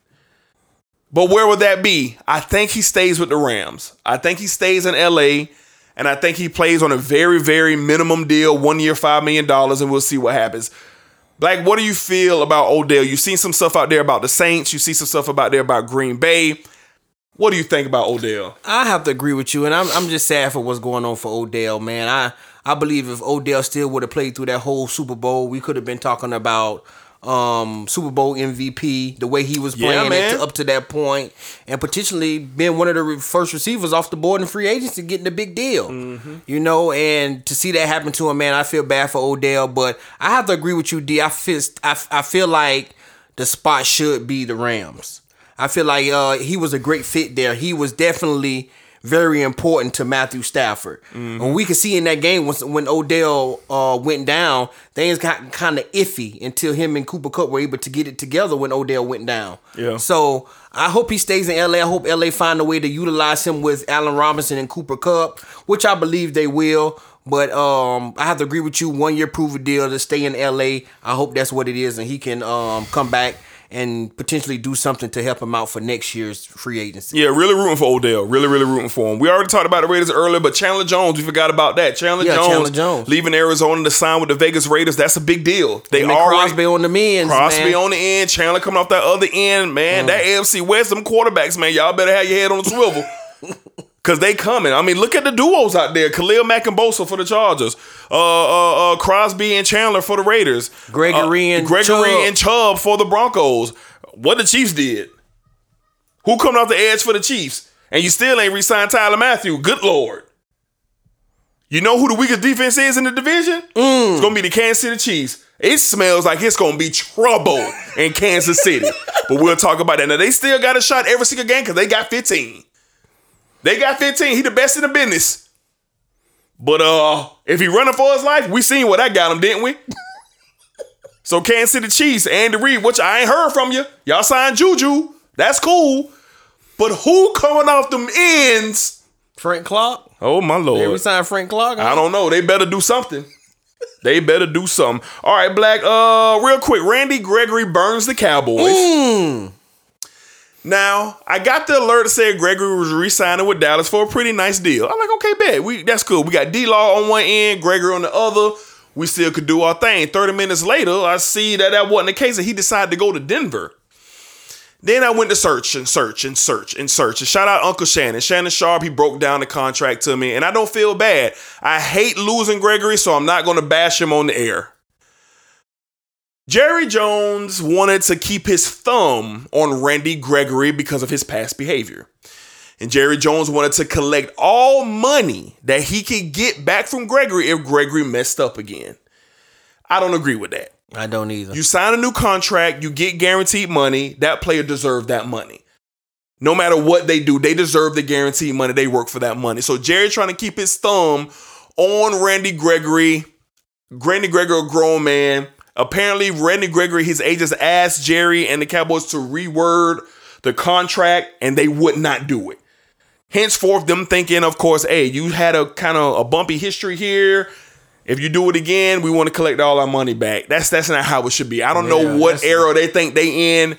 But where would that be? I think he stays with the Rams. I think he stays in LA, and I think he plays on a very, very minimum deal, one year, $5 million, and we'll see what happens. Black, what do you feel about Odell? You've seen some stuff out there about the Saints, you see some stuff about there about Green Bay. What do you think about Odell? I have to agree with you, and I'm I'm just sad for what's going on for Odell, man. I I believe if Odell still would have played through that whole Super Bowl, we could have been talking about um Super Bowl MVP, the way he was Yeah, playing it to, up to that point, and potentially being one of the re- first receivers off the board in free agency, getting a big deal. Mm-hmm. You know, and to see that happen to him, man, I feel bad for Odell, but I have to agree with you, D. I feel I, I feel like the spot should be the Rams. I feel like uh, he was a great fit there. He was definitely very important to Matthew Stafford. And we could see in that game when, when Odell uh, went down, things got kind of iffy until him and Cooper Kupp were able to get it together when Odell went down. Yeah. So I hope he stays in LA. I hope LA find a way to utilize him with Allen Robinson and Cooper Kupp, which I believe they will. But um, I have to agree with you. One year prove a deal to stay in LA. I hope that's what it is, and he can um, come back and potentially do something to help him out for next year's free agency. Yeah, really rooting for Odell. Really, really rooting for him. We already talked about the Raiders earlier, but Chandler Jones, we forgot about that. Chandler, Yeah, Jones, Chandler Jones. leaving Arizona to sign with the Vegas Raiders. That's a big deal. They and already Crosby on the men's, Crosby man. on the end, Chandler coming off that other end, man. Mm. That AFC West, them quarterbacks, man, y'all better have your head on the swivel. (laughs) Cause they coming. I mean, look at the duos out there: Khalil Mack and Bosa for the Chargers, uh, uh, uh, Crosby and Chandler for the Raiders, Gregory Uh, and Gregory Chubb. and Chubb for the Broncos. What the Chiefs did? Who coming off the edge for the Chiefs? And you still ain't re-signed Tyler Mathieu. Good lord. You know who the weakest defense is in the division? It's gonna be the Kansas City Chiefs. It smells like it's gonna be trouble in Kansas City. (laughs) but we'll talk about that. Now they still got a shot every single game because they got 15. They got 15. He the best in the business. But uh, if he running for his life, we seen what that got him, didn't we? so Kansas City Chiefs, Andy Reid, which I ain't heard from you. Y'all signed Juju. That's cool. But who coming off them ends? Frank Clark. Oh my lord. Yeah, we signed Frank Clark. I don't know. They better do something. They better do something. All right, Black. Uh, real quick, Randy Gregory burns the Cowboys. Now, I got the alert that said Gregory was re-signing with Dallas for a pretty nice deal. I'm like, okay, bet. We that's cool. We got D-Law on one end, Gregory on the other. We still could do our thing. 30 minutes later, I see that that wasn't the case, and he decided to go to Denver. Then I went to search and search and search and search. And shout out Uncle Shannon. Shannon Sharpe, he broke down the contract to me, and I don't feel bad. I hate losing Gregory, so I'm not going to bash him on the air. Jerry Jones wanted to keep his thumb on Randy Gregory because of his past behavior. And Jerry Jones wanted to collect all money that he could get back from Gregory if Gregory messed up again. I don't agree with that. I don't either. You sign a new contract, you get guaranteed money. That player deserves that money. No matter what they do, they deserve the guaranteed money. They work for that money. So Jerry trying to keep his thumb on Randy Gregory. Randy Gregory, a grown man. Apparently, Randy Gregory, his agents asked Jerry and the Cowboys to reword the contract, and they would not do it. Henceforth, them thinking, of course, hey, you had a kind of a bumpy history here. If you do it again, we want to collect all our money back. That's that's not how it should be. I don't know what era they think they in.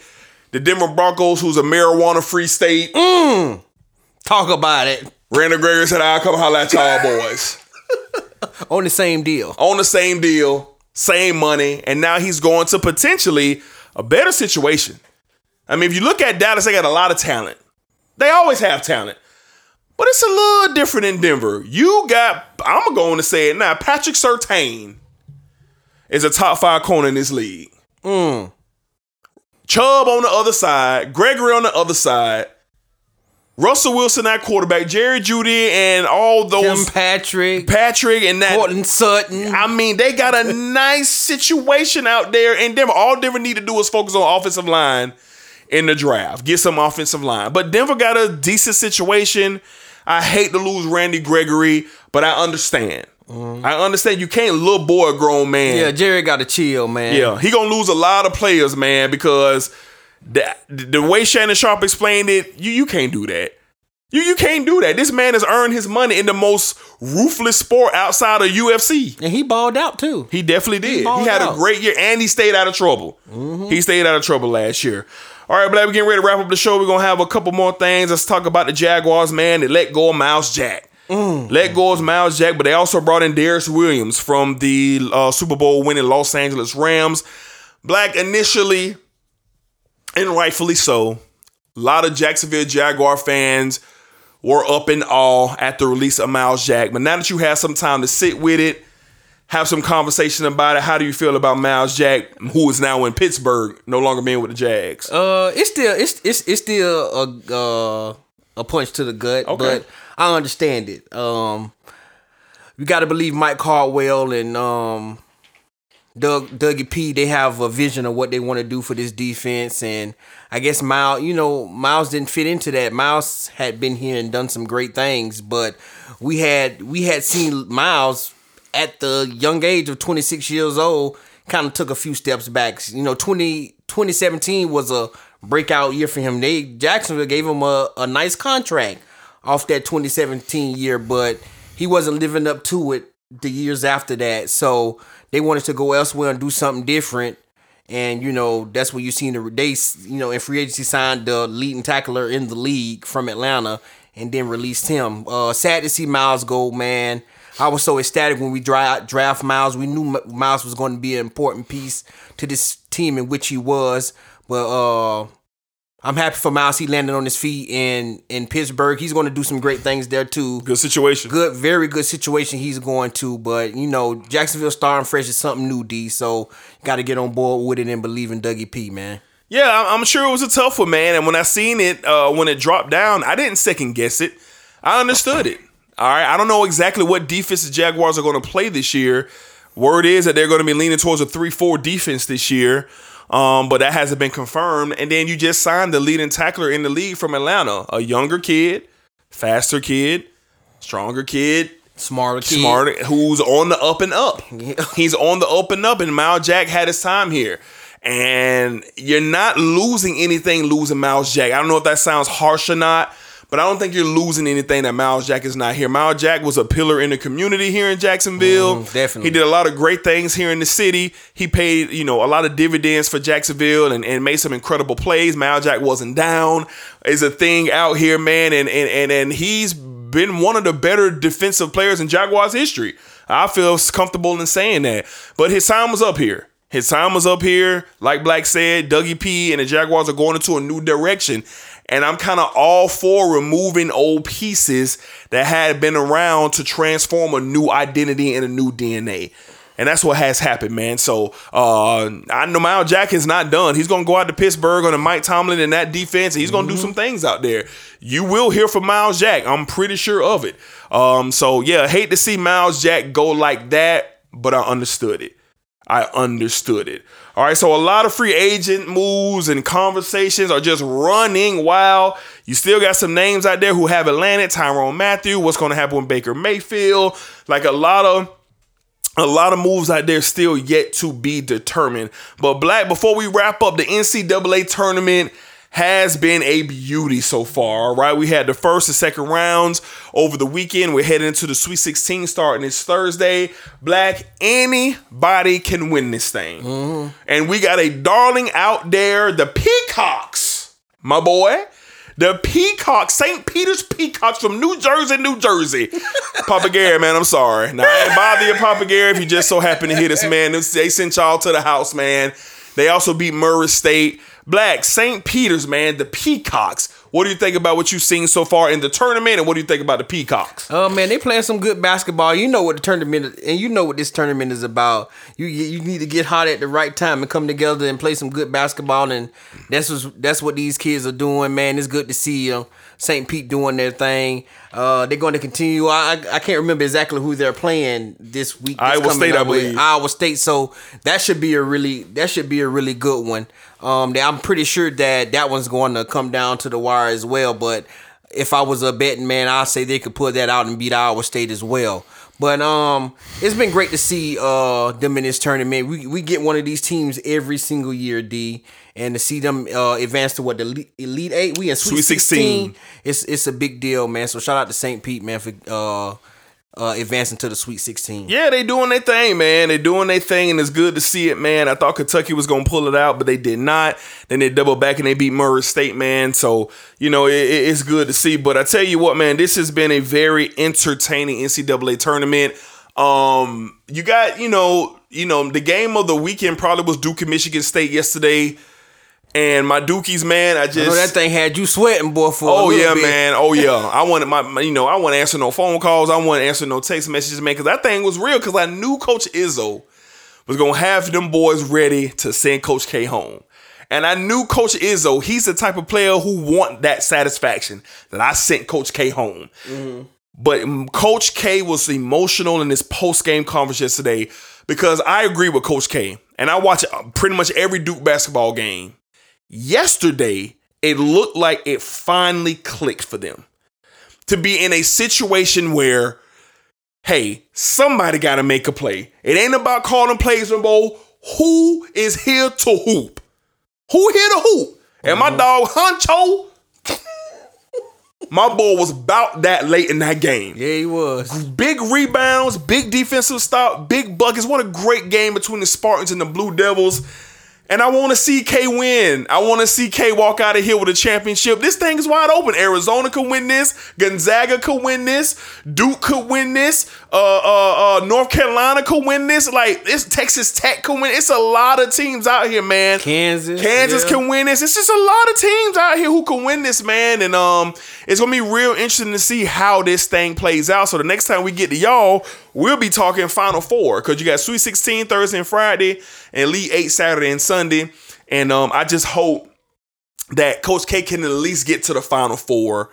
The Denver Broncos, who's a marijuana-free state, mm. Talk about it. Randy Gregory said, "I'll come holler at y'all (laughs) boys." On the same deal. on the same deal, same money, and now he's going to potentially a better situation. I mean, if you look at Dallas, they got a lot of talent. They always have talent. But it's a little different in Denver. You got, I'm going to say it now, Patrick Surtain is a top five corner in this league. Mm. Chubb on the other side, Gregory on the other side, Russell Wilson at quarterback, Jerry Jeudy, and all Tim those Patrick, Patrick and that. Courtland Sutton. I mean, they got a nice situation out there in Denver. All Denver need to do is focus on offensive line in the draft, get some offensive line. But Denver got a decent situation. I hate to lose Randy Gregory, but I understand. Mm-hmm. I understand you can't little boy grown man. yeah, Jerry got to chill, man. Yeah, he gonna lose a lot of players, man, because the, the way Shannon Sharpe explained it, you you can't do that. You you can't do that. This man has earned his money in the most ruthless sport outside of UFC. And he balled out too. He definitely did. He, balled had out. a great year, and he stayed out of trouble. He stayed out of trouble last year. All right, Black, we're getting ready to wrap up the show. We're gonna have a couple more things. Let's talk about the Jaguars, man. They let go of Myles Jack. Let go of Myles Jack, but they also brought in Darious Williams from the uh, Super Bowl winning Los Angeles Rams. Black initially, and rightfully so, a lot of Jacksonville Jaguar fans were up in awe at the release of Myles Jack. But now that you have some time to sit with it, have some conversation about it, how do you feel about Myles Jack, who is now in Pittsburgh, no longer being with the Jags? Uh, it's still it's it's it's still a uh, a punch to the gut, Okay. but I understand it. Um, you got to believe Mike Caldwell and um Doug Dougie P. They have a vision of what they want to do for this defense, and I guess Myles, you know, Myles didn't fit into that. Myles had been here and done some great things, but we had we had seen Myles at the young age of 26 years old kind of took a few steps back. You know, 20, 2017 was a breakout year for him. They Jacksonville gave him a, a nice contract off that 2017 year, but he wasn't living up to it the years after that. So they wanted to go elsewhere and do something different. And you know that's what you seen the they you know in free agency signed the leading tackler in the league from Atlanta and then released him. Uh, sad to see Myles go, man. I was so ecstatic when we dra- draft Myles. We knew Myles was going to be an important piece to this team in which he was. But uh, I'm happy for Myles. He landed on his feet in in Pittsburgh. He's going to do some great things there too. Good situation. Good, very good situation he's going to. But you know, Jacksonville starting fresh is something new, D. So got to get on board with it and believe in Dougie P, man. Yeah, I'm- I'm sure it was a tough one, man. And when I seen it, uh, when it dropped down, I didn't second guess it. I understood it. All right, I don't know exactly what defense the Jaguars are going to play this year. Word is that they're going to be leaning towards a three-four defense this year, um, but that hasn't been confirmed. And then you just signed the leading tackler in the league from Atlanta, a younger kid, faster kid, stronger kid, Smarter kid. smart, who's on the up and up. (laughs) He's on the up and up, and Myles Jack had his time here. And you're not losing anything losing Myles Jack. I don't know if that sounds harsh or not, but I don't think you're losing anything that Myles Jack is not here. Myles Jack was a pillar in the community here in Jacksonville. Mhm, definitely. He did a lot of great things here in the city. He paid, you know, a lot of dividends for Jacksonville and, and made some incredible plays. Myles Jack wasn't down is a thing out here, man. And and and and he's been one of the better defensive players in Jaguars history. I feel comfortable in saying that. But his time was up here. His time was up here. Like Black said, Dougie P and the Jaguars are going into a new direction. And I'm kind of all for removing old pieces that had been around to transform a new identity and a new DNA. And that's what has happened, man. So uh, I know Myles Jack is not done. He's gonna go out to Pittsburgh on the Mike Tomlin and that defense, and he's gonna do some things out there. You will hear from Myles Jack. I'm pretty sure of it. Um, so yeah, hate to see Myles Jack go like that, but I understood it. I understood it. All right, so a lot of free agent moves and conversations are just running wild. you still got some names out there who haven't landed. Tyrone Mathieu, what's going to happen with Baker Mayfield? Like a lot of a lot of moves out there still yet to be determined. But Black, before we wrap up, the NCAA tournament has been a beauty so far. All right, we had the first and second rounds over the weekend. We're heading into the Sweet 16 starting this Thursday. Black, anybody can win this thing, mm-hmm. and we got a darling out there, the Peacocks, my boy. The Peacocks, St. Peter's Peacocks from New Jersey, New Jersey. (laughs) Papa Gary, man, I'm sorry. Now, I ain't bother you, Papa Gary, if you just so happen to hear this, man. They sent y'all to the house, man. They also beat Murray State. Black, St. Peter's, man, the Peacocks. What do you think about what you've seen so far in the tournament, and what do you think about the Peacocks? Oh man, they playing some good basketball. You know what the tournament is, and you know what this tournament is about. You you need to get hot at the right time and come together and play some good basketball, and that's what that's what these kids are doing. Man, it's good to see them. St. Pete doing their thing. Uh, they're going to continue. I, I can't remember exactly who they're playing this week. Iowa State, I with. believe. Iowa State. So that should be a really that should be a really good one. Um, I'm pretty sure that that one's going to come down to the wire as well. But if I was a betting man, I'd say they could pull that out and beat Iowa State as well. But um, it's been great to see uh them in this tournament. We we get one of these teams every single year, D, and to see them uh advance to what the elite, eight, we in Sweet, Sweet 16. 16. It's it's a big deal, man. So shout out to St. Pete, man, for uh uh advancing to the Sweet Sixteen. Yeah, they doing their thing, man. They doing their thing, and it's good to see it, man. I thought Kentucky was gonna pull it out, but they did not. Then they double back and they beat Murray State, man. So you know it- it's good to see. But I tell you what, man, this has been a very entertaining NCAA tournament. Um, you got you know you know the game of the weekend probably was Duke and Michigan State yesterday, and my Dukies, man. I I just know that thing had you sweating, boy. For Oh yeah, bit. man. Oh yeah. I wanted my, you know, I want to answer no phone calls. I want to answer no text messages, man, because that thing was real. Because I knew Coach Izzo was gonna have them boys ready to send Coach K home, and I knew Coach Izzo. He's the type of player who want that satisfaction that I sent Coach K home. But um, Coach K was emotional in his post game conference yesterday because I agree with Coach K, and I watch uh, pretty much every Duke basketball game yesterday it looked like it finally clicked for them to be in a situation where hey somebody got to make a play it ain't about calling plays no more who is here to hoop who here to hoop and my mm-hmm. dog honcho (laughs) my boy was about that late in that game Yeah, he was. big rebounds, big defensive stop, big buckets. What a great game between the Spartans and the Blue Devils. And I want to see K win. I want to see K walk out of here with a championship. This thing is wide open. Arizona could win this. Gonzaga could win this. Duke could win this. Uh, uh, uh, North Carolina could win this. Like it's Texas Tech could win. It's a lot of teams out here, man. Kansas, Kansas yeah. can win this. It's just a lot of teams out here who can win this, man. And um, it's gonna be real interesting to see how this thing plays out. So the next time we get to y'all, we'll be talking Final Four because you got Sweet 16 Thursday and Friday, and Elite Eight Saturday and Sunday. And um, I just hope that Coach K can at least get to the Final Four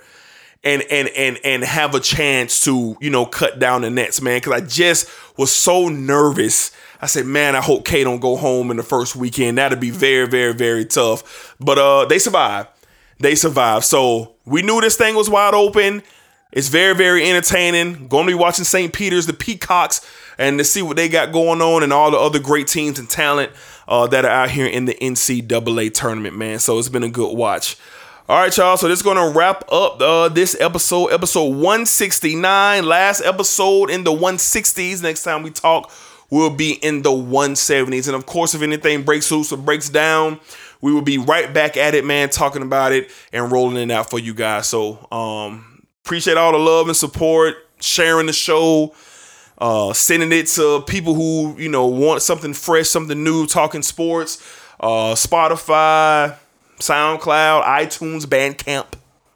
and and and and have a chance to you know cut down the nets, man. Because I just was so nervous. I said, man, I hope K don't go home in the first weekend. That'd be very, very, very tough. But uh, they survived. They survived. So we knew this thing was wide open. It's very, very entertaining. Going to be watching St. Peter's, the Peacocks, and to see what they got going on and all the other great teams and talent uh, that are out here in the NCAA tournament, man. So it's been a good watch. All right, y'all. So this is going to wrap up uh, this episode, episode 169. Last episode in the 160s. Next time we talk, we'll be in the 170s. And of course, if anything breaks loose or breaks down, we will be right back at it, man, talking about it and rolling it out for you guys. So um, appreciate all the love and support, sharing the show uh, sending it to people who you know want something fresh, something new, talking sports. Uh, Spotify, SoundCloud, iTunes, Bandcamp.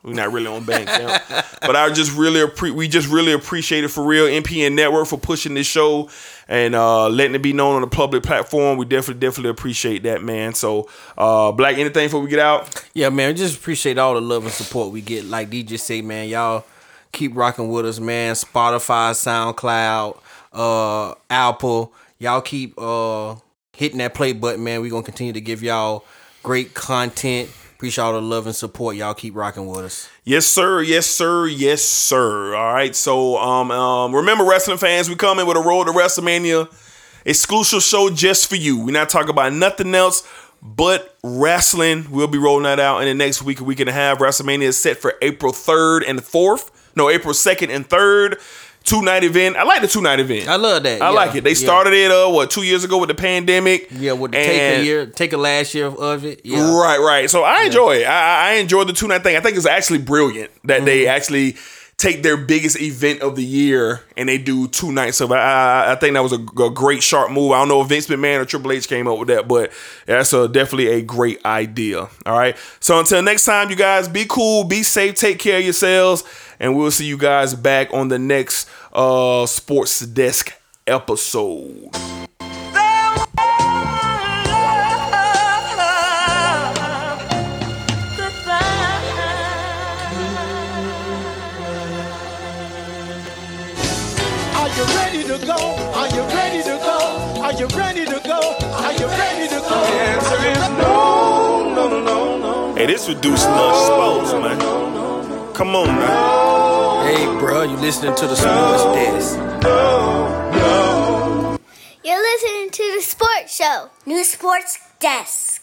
We're not really on Bandcamp, (laughs) but I just really appre- we just really appreciate it for real. NPN Network for pushing this show and uh, letting it be known on a public platform. We definitely definitely appreciate that, man. So, uh, Black, anything before we get out? Yeah, man. Just appreciate all the love and support we get. Like DJ say, man, y'all keep rocking with us, man. Spotify, SoundCloud, uh, Apple. Y'all keep uh hitting that play button, man. we gonna continue to give y'all great content. Appreciate all the love and support. Y'all keep rocking with us. Yes, sir. Yes, sir. Yes, sir. All right. So, um, um, remember, wrestling fans, we coming with a road to WrestleMania exclusive show just for you. We're not talking about nothing else but wrestling. We'll be rolling that out in the next week, a week and a half. WrestleMania is set for April 3rd and 4th. No, April 2nd and 3rd. Two night event. I like the two night event. I love that. I yeah, like it. They yeah. started it uh what two years ago with the pandemic. Yeah, with the take a year, take a last year of it. Yeah. Right, right. So I enjoy it. I, I enjoy the two night thing. I think it's actually brilliant that they Mm-hmm. actually take their biggest event of the year and they do two nights of it. I, I, think that was a, a great sharp move. I don't know if Vince McMahon or Triple H came up with that, but that's a, definitely a great idea. All right. So until next time, you guys be cool, be safe, take care of yourselves, and we'll see you guys back on the next uh, Sports Desk episode. Hey, this reduced lunch sports, man. Come on, man. Hey, bro, you listening to the sports desk? You're listening to the sports show. New Sports Desk.